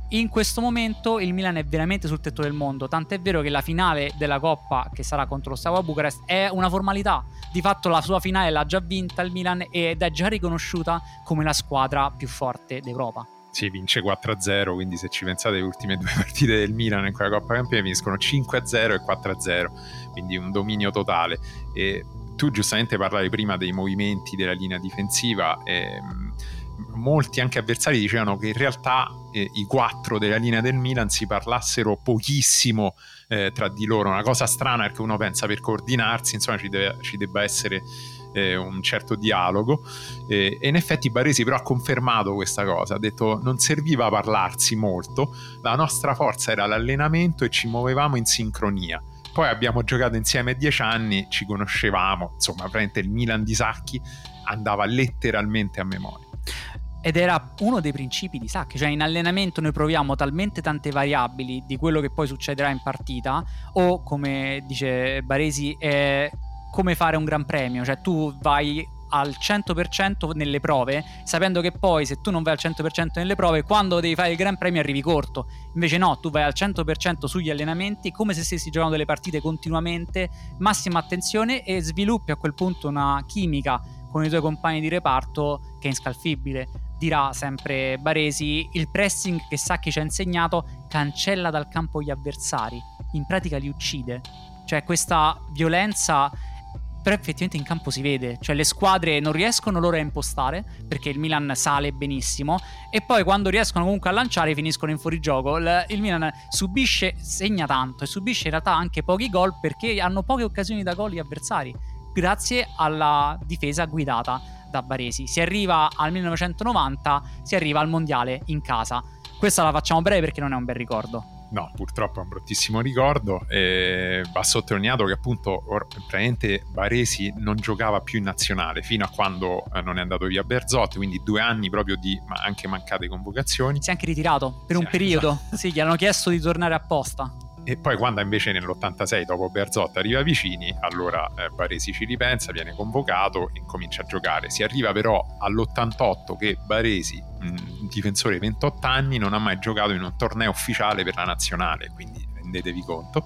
in questo momento il Milan è veramente sul tetto del mondo, tant'è vero che la finale della Coppa, che sarà contro lo Steaua Bucarest, è una formalità. Di fatto la sua finale l'ha già vinta il Milan ed è già riconosciuta come la squadra più forte d'Europa. Sì, vince 4-0, quindi se ci pensate le ultime due partite del Milan in quella Coppa Campione finiscono 5-0 e 4-0, quindi un dominio totale. E tu giustamente parlavi prima dei movimenti della linea difensiva. E, ehm, molti anche avversari dicevano che in realtà eh, i quattro della linea del Milan si parlassero pochissimo eh, tra di loro, una cosa strana perché uno pensa per coordinarsi, insomma ci, deve, ci debba essere eh, un certo dialogo e in effetti Baresi però ha confermato questa cosa, ha detto non serviva parlarsi molto, la nostra forza era l'allenamento e ci muovevamo in sincronia. Poi abbiamo giocato insieme dieci anni, ci conoscevamo, insomma, praticamente il Milan di Sacchi andava letteralmente a memoria. Ed era uno dei principi di Sacchi, cioè in allenamento noi proviamo talmente tante variabili di quello che poi succederà in partita, o come dice Baresi, è come fare un gran premio, cioè tu vai al 100% nelle prove, sapendo che poi se tu non vai al 100% nelle prove, quando devi fare il Gran Premio arrivi corto. Invece no, tu vai al 100% sugli allenamenti, come se stessi giocando delle partite continuamente, massima attenzione e sviluppi a quel punto una chimica con i tuoi compagni di reparto che è inscalfibile dirà sempre Baresi, il pressing che Sacchi ci ha insegnato cancella dal campo gli avversari, in pratica li uccide. Cioè questa violenza però effettivamente in campo si vede, cioè le squadre non riescono loro a impostare perché il Milan sale benissimo e poi quando riescono comunque a lanciare finiscono in fuorigioco. Il, il Milan subisce, segna tanto e subisce in realtà anche pochi gol perché hanno poche occasioni da gol gli avversari grazie alla difesa guidata da Baresi. Si arriva al 1990, si arriva al mondiale in casa. Questa la facciamo breve perché non è un bel ricordo. no, purtroppo è un bruttissimo ricordo. Eh, va sottolineato che appunto or- praticamente Baresi non giocava più in nazionale fino a quando eh, non è andato via Berzotti, quindi due anni proprio di ma anche mancate convocazioni. Si è anche ritirato per sì, un periodo, esatto. sì, gli hanno chiesto di tornare apposta. E poi quando invece nell'86 dopo Berzotta arriva vicini, allora eh, Baresi ci ripensa, viene convocato e comincia a giocare. Si arriva però all'88 che Baresi, un difensore di 28 anni, non ha mai giocato in un torneo ufficiale per la nazionale, quindi rendetevi conto.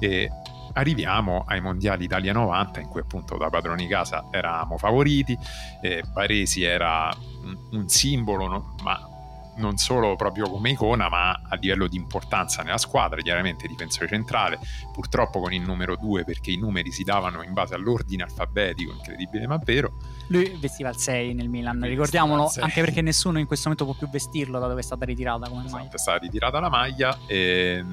E arriviamo ai mondiali Italia 90 in cui appunto da padroni casa eravamo favoriti, eh, Baresi era un, un simbolo, no? ma non solo proprio come icona, ma a livello di importanza nella squadra, chiaramente difensore centrale, purtroppo con il numero 2 perché i numeri si davano in base all'ordine alfabetico, incredibile ma vero. Lui vestiva il 6 nel Milan, Lui ricordiamolo, anche perché nessuno in questo momento può più vestirlo da dove è stata ritirata come esatto, maglia. È stata ritirata la maglia e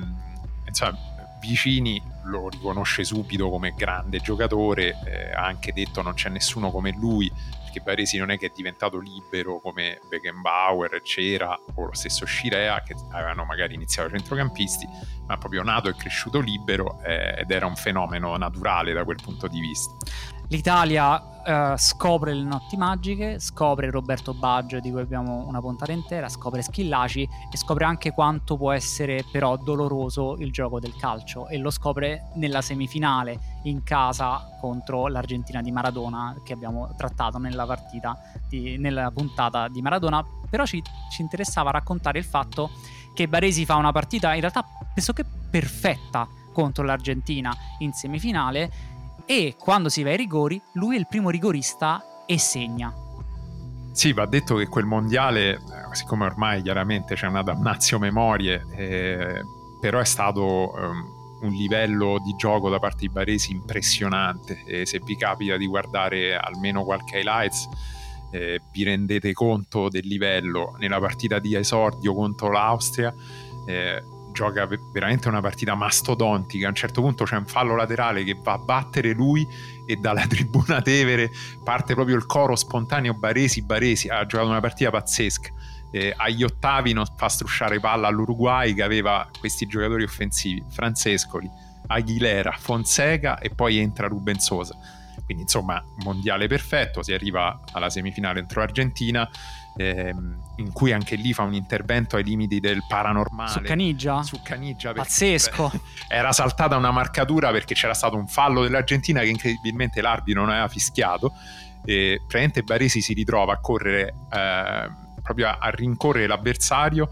insomma, Vicini lo riconosce subito come grande giocatore, eh, ha anche detto non c'è nessuno come lui perché Baresi non è che è diventato libero come Beckenbauer, Cera o lo stesso Scirea che avevano magari iniziato centrocampisti, ma proprio nato e cresciuto libero eh, ed era un fenomeno naturale da quel punto di vista. L'Italia eh, scopre le notti magiche, scopre Roberto Baggio di cui abbiamo una puntata intera, scopre Schillaci e scopre anche quanto può essere però doloroso il gioco del calcio e lo scopre nella semifinale in casa contro l'Argentina di Maradona che abbiamo trattato nella partita, di, nella puntata di Maradona, però ci, ci interessava raccontare il fatto che Baresi fa una partita in realtà pressoché perfetta contro l'Argentina in semifinale e quando si va ai rigori lui è il primo rigorista e segna. Sì, va detto che quel mondiale, eh, siccome ormai chiaramente c'è una damnazio memorie, eh, però è stato um, un livello di gioco da parte di Baresi impressionante e se vi capita di guardare almeno qualche highlights eh, vi rendete conto del livello nella partita di esordio contro l'Austria. Eh, gioca veramente una partita mastodontica. A un certo punto c'è un fallo laterale che va a battere lui e dalla tribuna Tevere parte proprio il coro spontaneo Baresi Baresi. Ha giocato una partita pazzesca. Eh, agli ottavi non fa strusciare palla all'Uruguay che aveva questi giocatori offensivi, Francescoli, Aguilera, Fonseca e poi entra Ruben Sosa. Quindi insomma, mondiale perfetto, si arriva alla semifinale entro l'Argentina ehm, in cui anche lì fa un intervento ai limiti del paranormale. Su Canigia? Su Canigia. Pazzesco. Era saltata una marcatura perché c'era stato un fallo dell'Argentina che incredibilmente l'arbitro non aveva fischiato e praticamente Baresi si ritrova a correre, eh, proprio a, a rincorrere l'avversario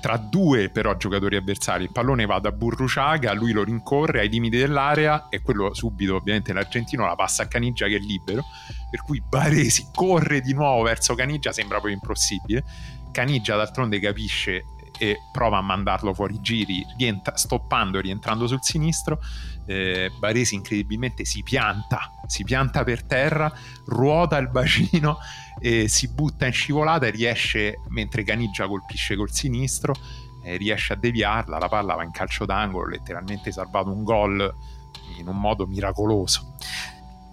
tra due però giocatori avversari. Il pallone va da Burruciaga, lui lo rincorre ai limiti dell'area e quello subito ovviamente l'argentino la passa a Canigia che è libero, per cui Baresi corre di nuovo verso Canigia, sembra poi impossibile. Canigia d'altronde capisce e prova a mandarlo fuori giri, rientra, stoppando rientrando sul sinistro. Eh, Baresi incredibilmente si pianta, si pianta per terra, ruota il bacino e si butta in scivolata e riesce, mentre Canigia colpisce col sinistro, eh, riesce a deviarla, la palla va in calcio d'angolo, letteralmente salvato un gol in un modo miracoloso.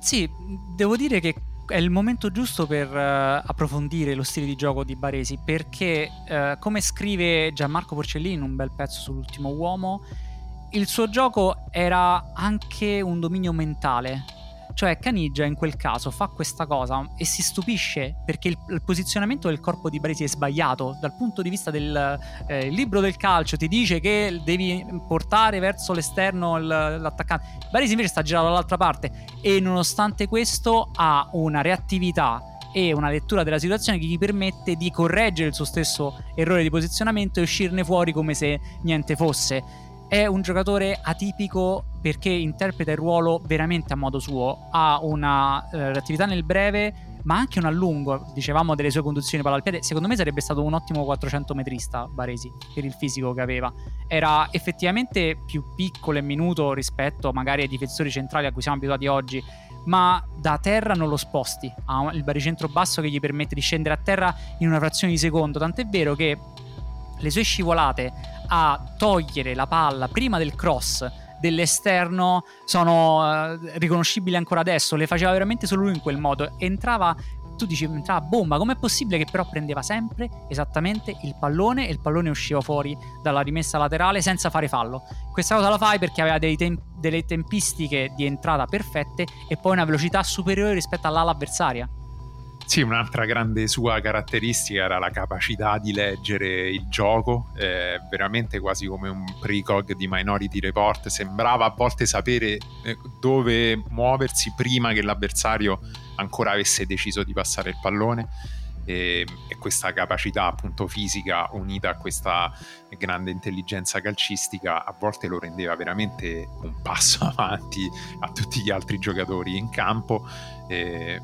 Sì, devo dire che è il momento giusto per uh, approfondire lo stile di gioco di Baresi perché, uh, come scrive Gianmarco Porcellini in un bel pezzo sull'ultimo uomo, il suo gioco era anche un dominio mentale. Cioè Canigia in quel caso fa questa cosa e si stupisce perché il, il posizionamento del corpo di Baresi è sbagliato. Dal punto di vista del eh, libro del calcio, ti dice che devi portare verso l'esterno l'attaccante. Baresi invece sta girato dall'altra parte e nonostante questo ha una reattività e una lettura della situazione che gli permette di correggere il suo stesso errore di posizionamento e uscirne fuori come se niente fosse è un giocatore atipico perché interpreta il ruolo veramente a modo suo, ha una eh, attività nel breve ma anche un a lungo, dicevamo delle sue conduzioni palla al piede, secondo me sarebbe stato un ottimo 400 metrista Baresi per il fisico che aveva. Era effettivamente più piccolo e minuto rispetto magari ai difensori centrali a cui siamo abituati oggi, ma da terra non lo sposti, ha il baricentro basso che gli permette di scendere a terra in una frazione di secondo, tant'è vero che le sue scivolate a togliere la palla prima del cross dell'esterno sono uh, riconoscibili ancora adesso. Le faceva veramente solo lui in quel modo. Entrava tu dici entrava bomba, com'è possibile che però prendeva sempre esattamente il pallone e il pallone usciva fuori dalla rimessa laterale senza fare fallo? Questa cosa la fai perché aveva tem- delle tempistiche di entrata perfette e poi una velocità superiore rispetto all'ala avversaria. Sì, un'altra grande sua caratteristica era la capacità di leggere il gioco, eh, veramente quasi come un precog di Minority Report, sembrava a volte sapere eh, dove muoversi prima che l'avversario ancora avesse deciso di passare il pallone e, e questa capacità appunto fisica unita a questa grande intelligenza calcistica a volte lo rendeva veramente un passo avanti a tutti gli altri giocatori in campo. Eh,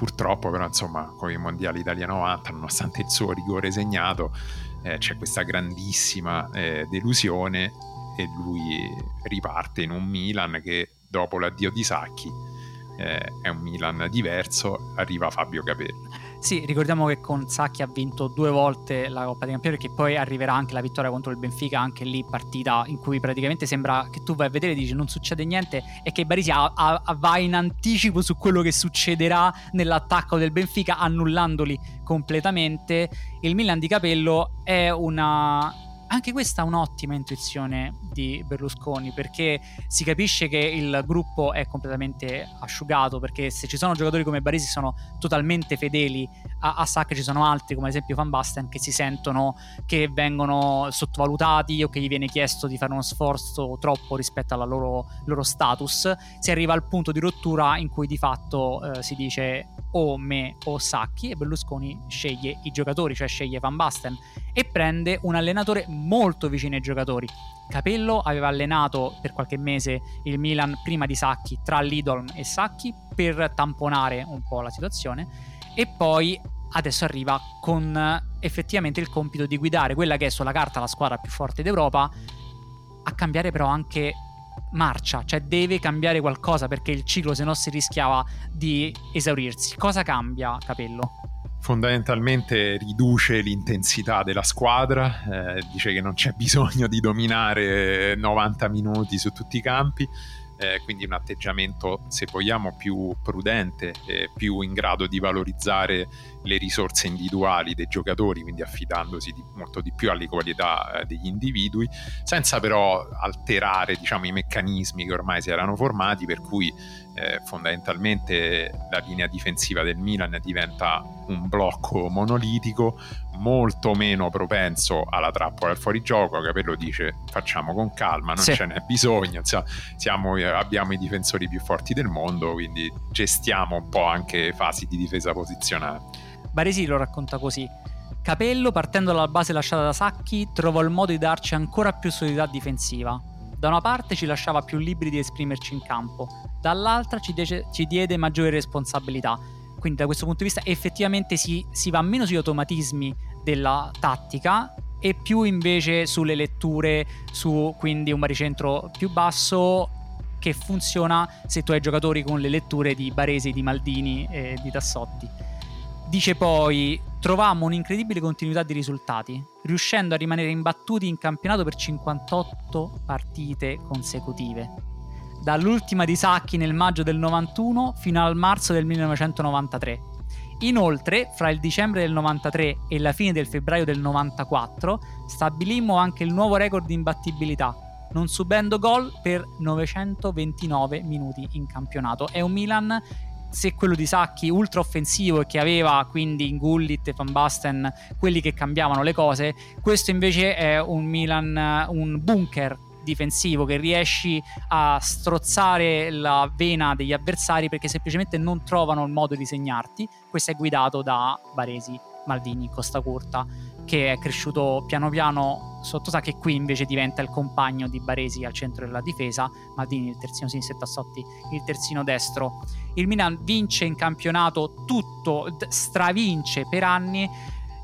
purtroppo però insomma con i mondiali Italia 90 nonostante il suo rigore segnato eh, c'è questa grandissima eh, delusione e lui riparte in un Milan che dopo l'addio di Sacchi eh, è un Milan diverso arriva Fabio Capello sì, ricordiamo che con Sacchi ha vinto due volte la Coppa dei Campioni perché poi arriverà anche la vittoria contro il Benfica, anche lì partita in cui praticamente sembra che tu vai a vedere e dici non succede niente e che Barisi a va in anticipo su quello che succederà nell'attacco del Benfica annullandoli completamente. Il Milan di Capello è una anche questa è un'ottima intuizione di Berlusconi perché si capisce che il gruppo è completamente asciugato perché se ci sono giocatori come Baresi sono totalmente fedeli a, a Sac ci sono altri come ad esempio Van Basten che si sentono che vengono sottovalutati o che gli viene chiesto di fare uno sforzo troppo rispetto al loro, loro, status si arriva al punto di rottura in cui di fatto eh, si dice o me o Sacchi e Berlusconi sceglie i giocatori cioè sceglie Van Basten e prende un allenatore molto vicino ai giocatori. Capello aveva allenato per qualche mese il Milan prima di Sacchi, tra Lidolm e Sacchi, per tamponare un po' la situazione e poi adesso arriva con effettivamente il compito di guidare quella che è sulla carta la squadra più forte d'Europa, a cambiare però anche marcia, cioè deve cambiare qualcosa perché il ciclo se no si rischiava di esaurirsi. Cosa cambia Capello? fondamentalmente riduce l'intensità della squadra, eh, dice che non c'è bisogno di dominare 90 minuti su tutti i campi, eh, quindi un atteggiamento, se vogliamo, più prudente, eh, più in grado di valorizzare le risorse individuali dei giocatori, quindi affidandosi di, molto di più alle qualità eh, degli individui, senza però alterare diciamo, i meccanismi che ormai si erano formati, per cui eh, fondamentalmente la linea difensiva del Milan diventa un blocco monolitico molto meno propenso alla trappola del fuorigioco. Capello dice facciamo con calma, non sì. ce n'è bisogno, siamo, abbiamo i difensori più forti del mondo, quindi gestiamo un po' anche fasi di difesa posizionale. Baresi lo racconta così. Capello, partendo dalla base lasciata da Sacchi, trovò il modo di darci ancora più solidità difensiva. Da una parte ci lasciava più liberi di esprimerci in campo, dall'altra ci, de- ci diede maggiore responsabilità. Quindi da questo punto di vista effettivamente si, si va meno sugli automatismi della tattica e più invece sulle letture, su quindi un baricentro più basso che funziona se tu hai giocatori con le letture di Baresi, di Maldini e di Tassotti. Dice poi: Trovammo un'incredibile continuità di risultati, riuscendo a rimanere imbattuti in campionato per 58 partite consecutive. Dall'ultima di Sacchi nel maggio del 91 fino al marzo del 1993. Inoltre, fra il dicembre del 93 e la fine del febbraio del 94, stabilimmo anche il nuovo record di imbattibilità, non subendo gol per 929 minuti in campionato. È un Milan se quello di Sacchi ultra offensivo e che aveva quindi in Gullit e Van Basten quelli che cambiavano le cose, questo invece è un Milan, un bunker difensivo che riesci a strozzare la vena degli avversari perché semplicemente non trovano il modo di segnarti. Questo è guidato da Baresi, Maldini, Costa Curta che è cresciuto piano piano sotto sa che qui invece diventa il compagno di Baresi al centro della difesa, Maldini il terzino sinistro e Tassotti il terzino destro. Il Milan vince in campionato tutto, stravince per anni.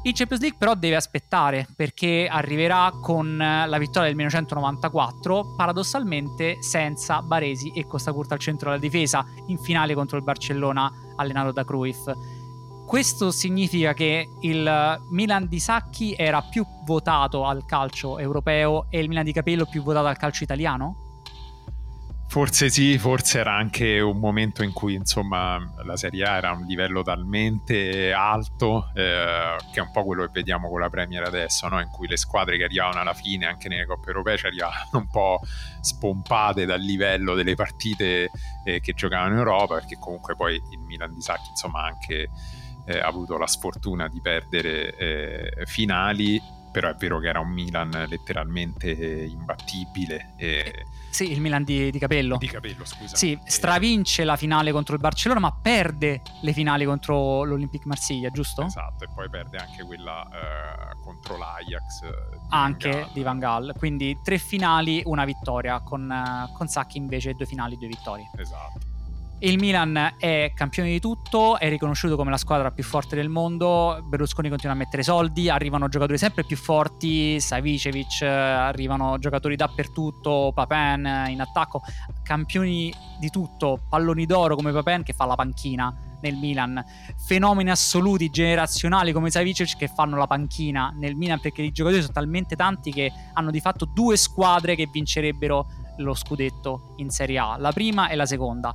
Il Champions League però deve aspettare perché arriverà con la vittoria del 1994, paradossalmente senza Baresi e Costa Curta al centro della difesa, in finale contro il Barcellona allenato da Cruyff questo significa che il Milan di Sacchi era più votato al calcio europeo e il Milan di Capello più votato al calcio italiano? Forse sì, forse era anche un momento in cui insomma la Serie A era a un livello talmente alto eh, che è un po' quello che vediamo con la Premier adesso, no? in cui le squadre che arrivavano alla fine anche nelle coppe europee ci arrivavano un po' spompate dal livello delle partite eh, che giocavano in Europa, perché comunque poi il Milan di Sacchi insomma anche eh, ha avuto la sfortuna di perdere eh, finali però è vero che era un Milan letteralmente imbattibile. E... Sì, il Milan di, di, Capello. Di Capello, scusa. Sì, stravince la finale contro il Barcellona, ma perde le finali contro l'Olympique Marsiglia, giusto? Esatto, e poi perde anche quella eh, contro l'Ajax. Di anche Van di Van Gaal. Quindi tre finali, una vittoria, con, con Sacchi invece due finali, due vittorie. Esatto. Il Milan è campione di tutto, è riconosciuto come la squadra più forte del mondo, Berlusconi continua a mettere soldi, arrivano giocatori sempre più forti, Savicevic, arrivano giocatori dappertutto, Papen in attacco, campioni di tutto, palloni d'oro come Papen che fa la panchina nel Milan, fenomeni assoluti generazionali come Savicevic che fanno la panchina nel Milan perché i giocatori sono talmente tanti che hanno di fatto due squadre che vincerebbero lo scudetto in Serie A, la prima e la seconda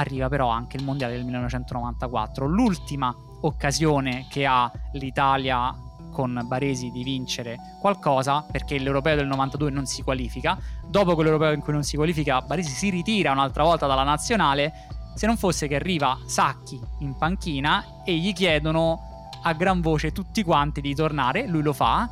arriva però anche il mondiale del 1994, l'ultima occasione che ha l'Italia con Baresi di vincere qualcosa perché l'europeo del 92 non si qualifica. Dopo quell'europeo in cui non si qualifica, Baresi si ritira un'altra volta dalla nazionale. Se non fosse che arriva Sacchi in panchina e gli chiedono a gran voce tutti quanti di tornare, lui lo fa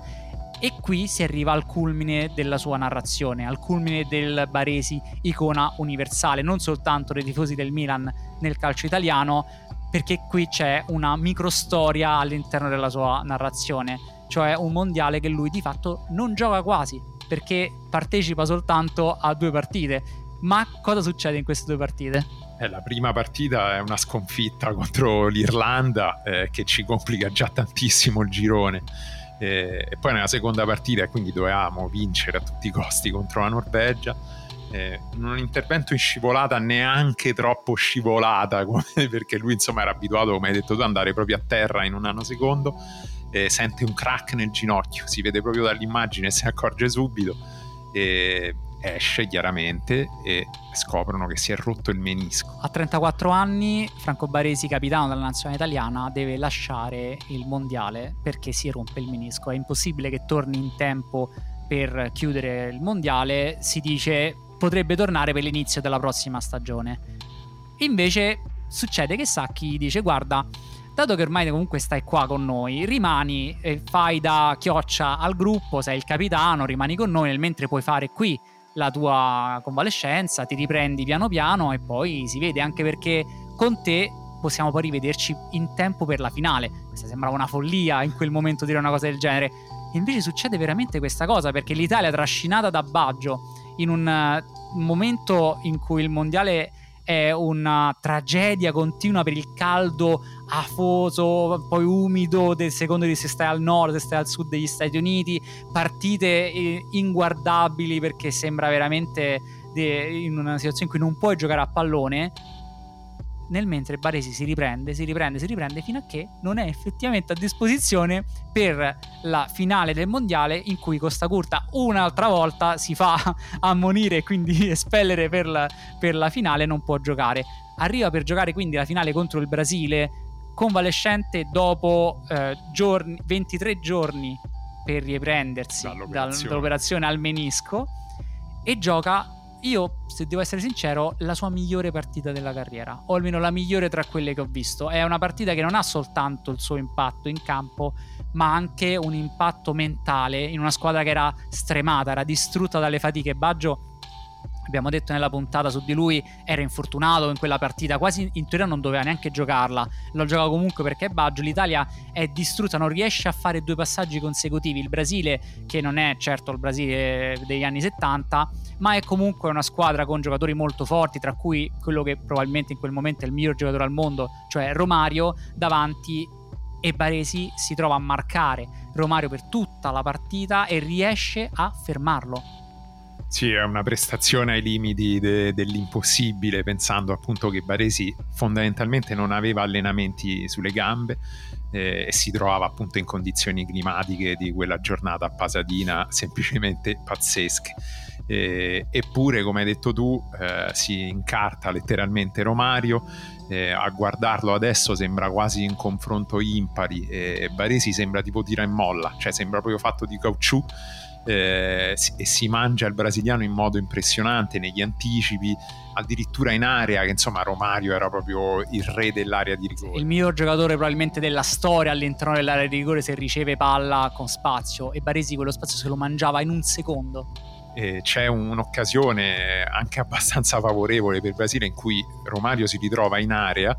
e qui si arriva al culmine della sua narrazione, al culmine del Baresi icona universale, non soltanto dei tifosi del Milan nel calcio italiano, perché qui c'è una microstoria all'interno della sua narrazione, cioè un mondiale che lui di fatto non gioca quasi, perché partecipa soltanto a due partite. Ma cosa succede in queste due partite? Eh, la prima partita è una sconfitta contro l'Irlanda eh, che ci complica già tantissimo il girone e, e poi nella seconda partita, quindi dovevamo vincere a tutti i costi contro la Norvegia. Eh, un intervento in scivolata neanche troppo scivolata come, perché lui insomma era abituato come hai detto tu ad andare proprio a terra in un nanosecondo eh, sente un crack nel ginocchio si vede proprio dall'immagine si accorge subito e esce chiaramente e scoprono che si è rotto il menisco. A 34 anni Franco Baresi, capitano della nazionale italiana, deve lasciare il mondiale perché si rompe il menisco. È impossibile che torni in tempo per chiudere il mondiale, si dice potrebbe tornare per l'inizio della prossima stagione. Invece succede che Sacchi dice guarda, dato che ormai comunque stai qua con noi, rimani e fai da chioccia al gruppo, sei il capitano, rimani con noi, mentre puoi fare qui la tua convalescenza, ti riprendi piano piano e poi si vede anche perché con te possiamo poi rivederci in tempo per la finale. Questa sembrava una follia in quel momento dire una cosa del genere. E invece succede veramente questa cosa perché l'Italia trascinata da Baggio in un eh, momento in cui il mondiale è una tragedia continua per il caldo afoso, poi umido, del secondo di se stai al nord, se stai al sud degli Stati Uniti, partite eh, inguardabili perché sembra veramente in una situazione in cui non puoi giocare a pallone nel mentre Baresi si riprende, si riprende, si riprende fino a che non è effettivamente a disposizione per la finale del mondiale in cui Costa Curta un'altra volta si fa ammonire e quindi espellere per la, per la finale non può giocare. Arriva per giocare quindi la finale contro il Brasile convalescente dopo eh, giorni, 23 giorni per riprendersi dall'operazione. dall'operazione al menisco e gioca io, se devo essere sincero, la sua migliore partita della carriera, o almeno la migliore tra quelle che ho visto. È una partita che non ha soltanto il suo impatto in campo, ma anche un impatto mentale in una squadra che era stremata, era distrutta dalle fatiche. Baggio abbiamo detto nella puntata su di lui, era infortunato in quella partita, quasi in teoria non doveva neanche giocarla, lo gioca comunque perché è Baggio, l'Italia è distrutta, non riesce a fare due passaggi consecutivi, il Brasile, che non è certo il Brasile degli anni 70, ma è comunque una squadra con giocatori molto forti, tra cui quello che probabilmente in quel momento è il miglior giocatore al mondo, cioè Romario, davanti e Baresi si trova a marcare Romario per tutta la partita e riesce a fermarlo sì, è una prestazione ai limiti de- dell'impossibile, pensando appunto che Baresi fondamentalmente non aveva allenamenti sulle gambe eh, e si trovava appunto in condizioni climatiche di quella giornata a Pasadina semplicemente pazzesche. Eh, eppure, come hai detto tu, eh, si incarta letteralmente Romario. Eh, a guardarlo adesso sembra quasi in confronto impari. Baresi sembra tipo tira e molla, cioè sembra proprio fatto di caucciù eh, e si mangia il brasiliano in modo impressionante negli anticipi, addirittura in area, che insomma Romario era proprio il re dell'area di rigore. Il miglior giocatore probabilmente della storia all'interno dell'area di rigore se riceve palla con spazio e Baresi quello spazio se lo mangiava in un secondo. C'è un'occasione anche abbastanza favorevole per il Brasile in cui Romario si ritrova in area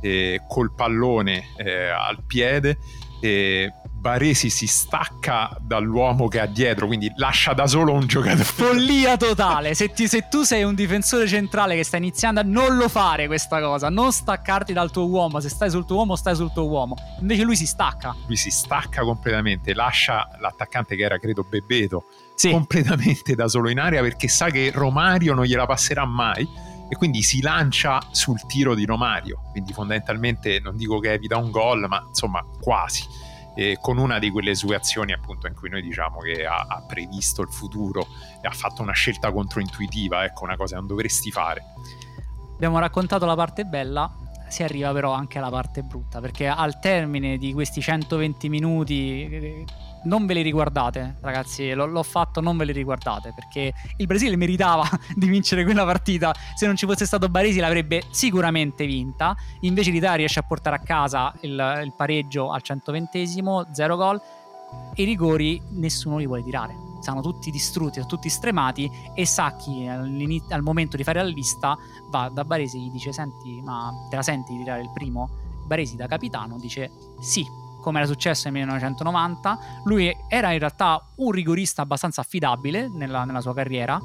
eh, col pallone eh, al piede e Baresi si stacca dall'uomo che ha dietro, quindi lascia da solo un giocatore. Follia totale. Se, ti, se, tu sei un difensore centrale che sta iniziando a non lo fare questa cosa, non staccarti dal tuo uomo. Se stai sul tuo uomo, stai sul tuo uomo. Invece lui si stacca. Lui si stacca completamente, lascia l'attaccante che era, credo, Bebeto, sì. completamente da solo in area perché sa che Romario non gliela passerà mai e quindi si lancia sul tiro di Romario. Quindi fondamentalmente non dico che evita un gol, ma insomma quasi eh, con una di quelle sue azioni appunto in cui noi diciamo che ha, ha, previsto il futuro e ha fatto una scelta controintuitiva, ecco una cosa che non dovresti fare. Abbiamo raccontato la parte bella, si arriva però anche alla parte brutta, perché al termine di questi 120 minuti non ve li riguardate, ragazzi. L- l'ho fatto, non ve li riguardate. Perché il Brasile meritava di vincere quella partita. Se non ci fosse stato Baresi, l'avrebbe sicuramente vinta. Invece l'Italia riesce a portare a casa il, il pareggio al 120esimo, zero gol. E i rigori nessuno li vuole tirare. Sono tutti distrutti, sono tutti stremati. E Sacchi, al momento di fare la lista, va da Baresi e gli dice: Senti, ma te la senti di tirare il primo? Baresi, da capitano, dice: Sì, come era successo nel 1990. Lui era in realtà un rigorista abbastanza affidabile nella, nella sua carriera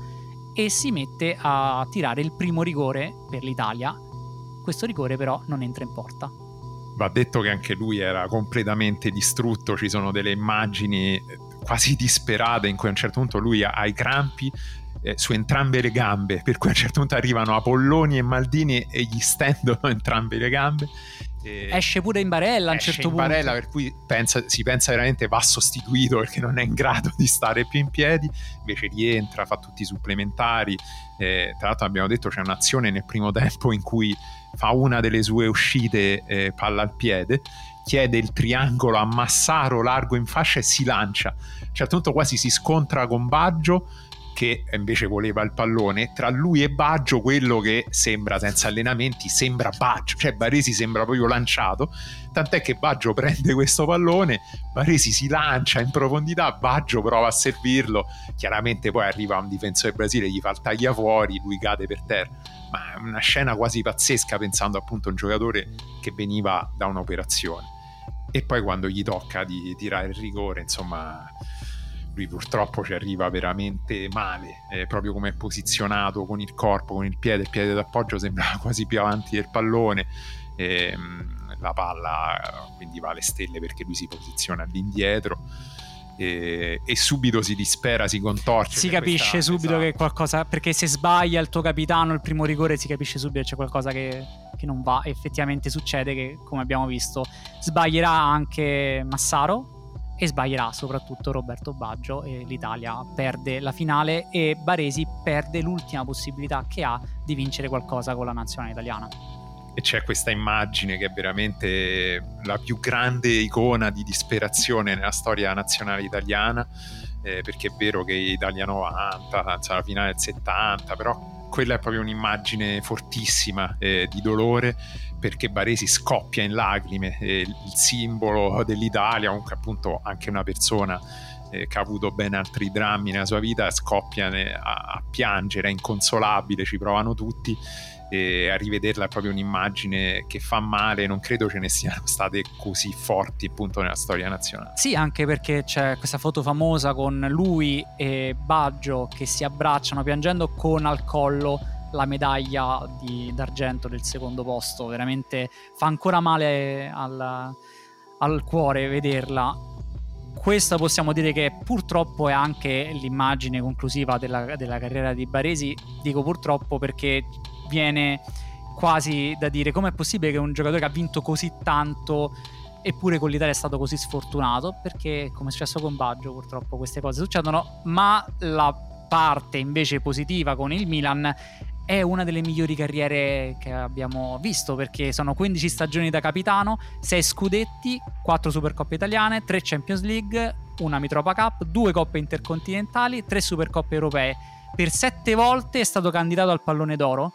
e si mette a tirare il primo rigore per l'Italia. Questo rigore però non entra in porta. Va detto che anche lui era completamente distrutto, ci sono delle immagini eh, quasi disperate in cui a un certo punto lui ha i crampi eh, su entrambe le gambe, per cui a un certo punto arrivano Apolloni e Maldini e gli stendono entrambe le gambe e esce pure in barella a un certo in punto. barella, per cui pensa, si pensa veramente va sostituito perché non è in grado di stare più in piedi. Invece rientra, fa tutti i supplementari. Eh, tra l'altro, abbiamo detto c'è un'azione nel primo tempo in cui fa una delle sue uscite eh, palla al piede, chiede il triangolo a Massaro largo in fascia e si lancia. A un certo punto quasi si scontra con Baggio che invece voleva il pallone, tra lui e Baggio quello che sembra senza allenamenti, sembra Baggio, cioè Baresi sembra proprio lanciato, tant'è che Baggio prende questo pallone, Baresi si lancia in profondità, Baggio prova a servirlo, chiaramente poi arriva un difensore Brasile, gli fa il taglia fuori, lui cade per terra, ma è una scena quasi pazzesca pensando appunto a un giocatore che veniva da un'operazione. E poi quando gli tocca di tirare il rigore, insomma lui purtroppo ci arriva veramente male, eh, proprio come è posizionato con il corpo, con il piede, il piede d'appoggio sembrava quasi più avanti del pallone, eh, la palla quindi va alle stelle perché lui si posiziona all'indietro. E, e, subito si dispera, si contorce. Si capisce questa, subito esatto. che qualcosa. Perché se sbaglia il tuo capitano il primo rigore, si capisce subito che c'è qualcosa che, che non va. Effettivamente succede che, come abbiamo visto, sbaglierà anche Massaro e sbaglierà soprattutto Roberto Baggio e l'Italia perde la finale e Baresi perde l'ultima possibilità che ha di vincere qualcosa con la nazionale italiana. E c'è questa immagine che è veramente la più grande icona di disperazione nella storia nazionale italiana, eh, perché è vero che Italia 90, anzi la finale del 70, però quella è proprio un'immagine fortissima eh, di dolore perché Baresi scoppia in lacrime, eh, il simbolo dell'Italia, comunque appunto anche una persona eh, che ha avuto ben altri drammi nella sua vita, scoppia a, a piangere, è inconsolabile, ci provano tutti e a rivederla è proprio un'immagine che fa male, non credo ce ne siano state così forti appunto nella storia nazionale. Sì, anche perché c'è questa foto famosa con lui e Baggio che si abbracciano piangendo con al collo la medaglia di, d'argento del secondo posto, veramente fa ancora male al, al cuore vederla. Questa possiamo dire che purtroppo è anche l'immagine conclusiva della, della, carriera di Baresi. Dico purtroppo perché viene quasi da dire com'è possibile che un giocatore che ha vinto così tanto eppure con l'Italia è stato così sfortunato? Perché come è successo con Baggio purtroppo queste cose succedono. Ma la parte invece positiva con il Milan, è una delle migliori carriere che abbiamo visto perché sono 15 stagioni da capitano, 6 scudetti, 4 Supercoppe italiane, 3 Champions League, una Mitropa Cup, 2 coppe intercontinentali, 3 Supercoppe europee. Per 7 volte è stato candidato al pallone d'oro,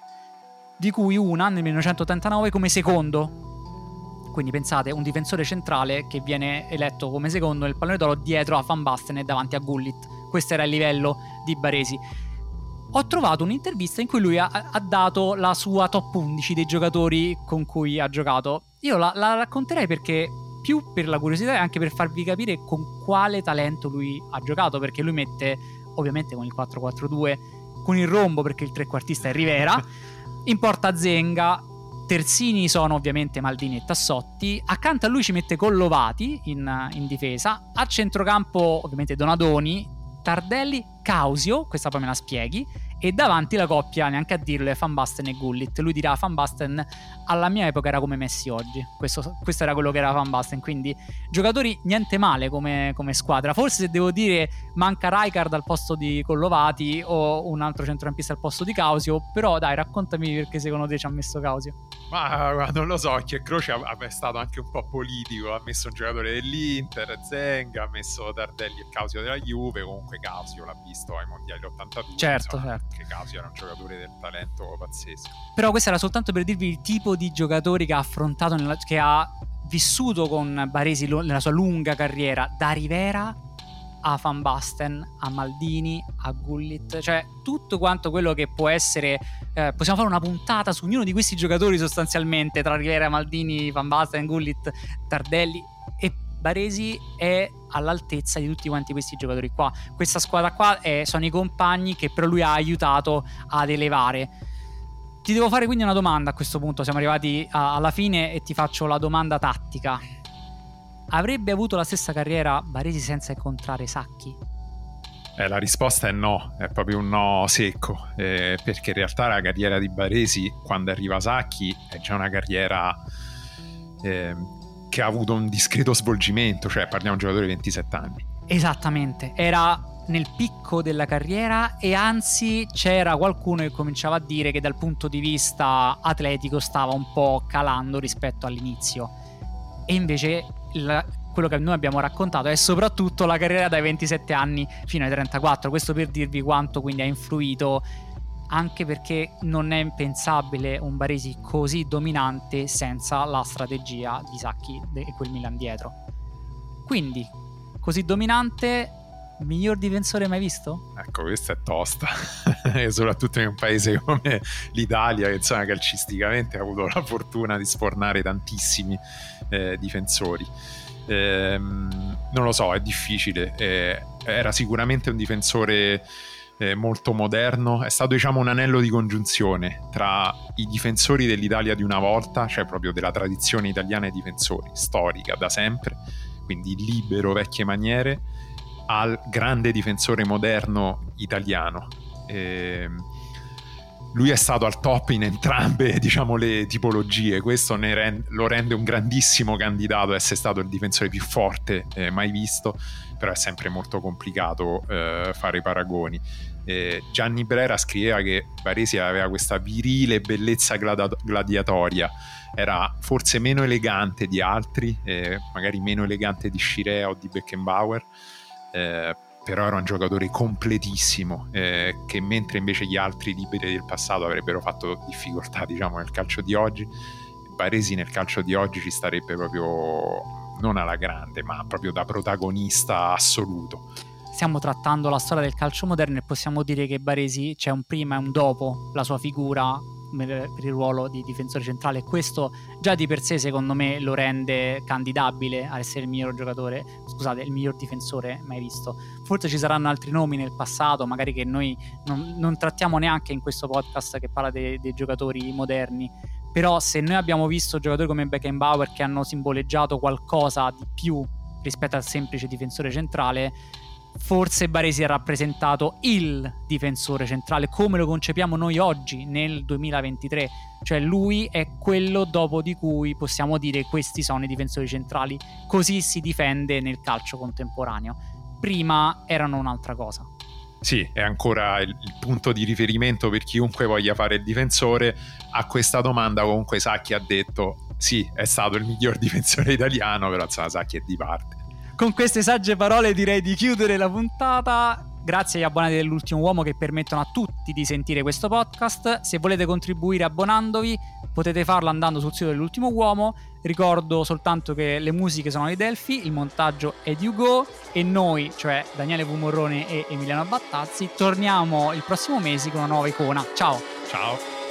di cui una nel 1989 come secondo. Quindi pensate, un difensore centrale che viene eletto come secondo nel pallone d'oro dietro a Van Basten e davanti a Gullit. Questo era il livello di Baresi ho trovato un'intervista in cui lui ha, ha, dato la sua top 11 dei giocatori con cui ha giocato. Io la, la racconterei perché più per la curiosità e anche per farvi capire con quale talento lui ha giocato, perché lui mette ovviamente con il 4-4-2, con il rombo perché il trequartista è Rivera, in porta Zenga, terzini sono ovviamente Maldini e Tassotti, accanto a lui ci mette Collovati in, in difesa, a centrocampo ovviamente Donadoni, Tardelli, Causio, questa poi me la spieghi, e davanti la coppia, neanche a dirlo, è Van Basten e Gullit. Lui dirà Van Basten alla mia epoca era come Messi oggi. Questo, questo era quello che era Van Basten. Quindi giocatori niente male come, come, squadra. Forse se devo dire manca Rijkaard al posto di Collovati o un altro centrocampista al posto di Causio. Però dai, raccontami perché secondo te ci ha messo Causio. Ma non lo so, che Croce è stato anche un po' politico. Ha messo un giocatore dell'Inter, Zenga, ha messo Tardelli e Causio della Juve. Comunque Causio l'ha visto ai mondiali 82. Certo, insomma, certo che Casio era un giocatore del talento pazzesco. Però questo era soltanto per dirvi il tipo di giocatori che ha affrontato, nella, che ha vissuto con Baresi nella sua lunga carriera, da Rivera a Van Basten, a Maldini, a Gullit, cioè tutto quanto quello che può essere. Eh, possiamo fare una puntata su ognuno di questi giocatori sostanzialmente, tra Rivera, Maldini, Van Basten, Gullit, Tardelli e Baresi è all'altezza di tutti quanti questi giocatori qua. Questa squadra qua è, sono i compagni che però lui ha aiutato ad elevare. Ti devo fare quindi una domanda a questo punto, siamo arrivati a, alla fine e ti faccio la domanda tattica. Avrebbe avuto la stessa carriera Baresi senza incontrare Sacchi? Eh, la risposta è no, è proprio un no secco, eh, perché in realtà la carriera di Baresi, quando arriva Sacchi, è già una carriera eh, che ha avuto un discreto svolgimento, cioè parliamo di un giocatore di 27 anni. Esattamente, era nel picco della carriera e anzi c'era qualcuno che cominciava a dire che dal punto di vista atletico stava un po' calando rispetto all'inizio. E invece il, quello che noi abbiamo raccontato è soprattutto la carriera dai 27 anni fino ai 34, questo per dirvi quanto quindi ha influito anche perché non è impensabile un Baresi così dominante senza la strategia di Sacchi e quel Milan dietro. Quindi, così dominante, miglior difensore mai visto? Ecco, questa è tosta, soprattutto in un paese come l'Italia che insomma calcisticamente ha avuto la fortuna di sfornare tantissimi eh, difensori. Eh, non lo so, è difficile. Eh, era sicuramente un difensore eh, molto moderno, è stato diciamo un anello di congiunzione tra i difensori dell'Italia di una volta, cioè proprio della tradizione italiana ai difensori, storica da sempre, quindi libero, vecchie maniere, al grande difensore moderno italiano. Eh, lui è stato al top in entrambe diciamo, le tipologie, questo rend- lo rende un grandissimo candidato a essere stato il difensore più forte eh, mai visto, però è sempre molto complicato eh, fare i paragoni. Eh, Gianni Brera scriveva che Baresi aveva questa virile bellezza glad- gladiatoria, era forse meno elegante di altri, eh, magari meno elegante di Scirea o di Beckenbauer, eh, però era un giocatore completissimo eh, che mentre invece gli altri liberi del passato avrebbero fatto difficoltà diciamo nel calcio di oggi Baresi nel calcio di oggi ci starebbe proprio non alla grande ma proprio da protagonista assoluto stiamo trattando la storia del calcio moderno e possiamo dire che Baresi c'è un prima e un dopo la sua figura per il ruolo di difensore centrale questo già di per sé secondo me lo rende candidabile a essere il miglior giocatore, scusate, il miglior difensore mai visto. Forse ci saranno altri nomi nel passato, magari che noi non, non trattiamo neanche in questo podcast che parla dei, dei giocatori moderni, però se noi abbiamo visto giocatori come Beckenbauer che hanno simboleggiato qualcosa di più rispetto al semplice difensore centrale, forse Baresi ha rappresentato il difensore centrale come lo concepiamo noi oggi nel 2023 cioè lui è quello dopo di cui possiamo dire questi sono i difensori centrali così si difende nel calcio contemporaneo prima erano un'altra cosa sì, è ancora il, punto di riferimento per chiunque voglia fare il difensore. A questa domanda comunque Sacchi ha detto sì, è stato il miglior difensore italiano, però Sacchi è di parte. Con queste sagge parole direi di chiudere la puntata. Grazie agli abbonati dell'ultimo uomo che permettono a tutti di sentire questo podcast. Se volete contribuire abbonandovi potete farlo andando sul sito dell'ultimo uomo. Ricordo soltanto che le musiche sono di Delphi, il montaggio è di Ugo e noi, cioè Daniele Vumorrone e Emiliano Battazzi, torniamo il prossimo mese con una nuova icona. Ciao! Ciao!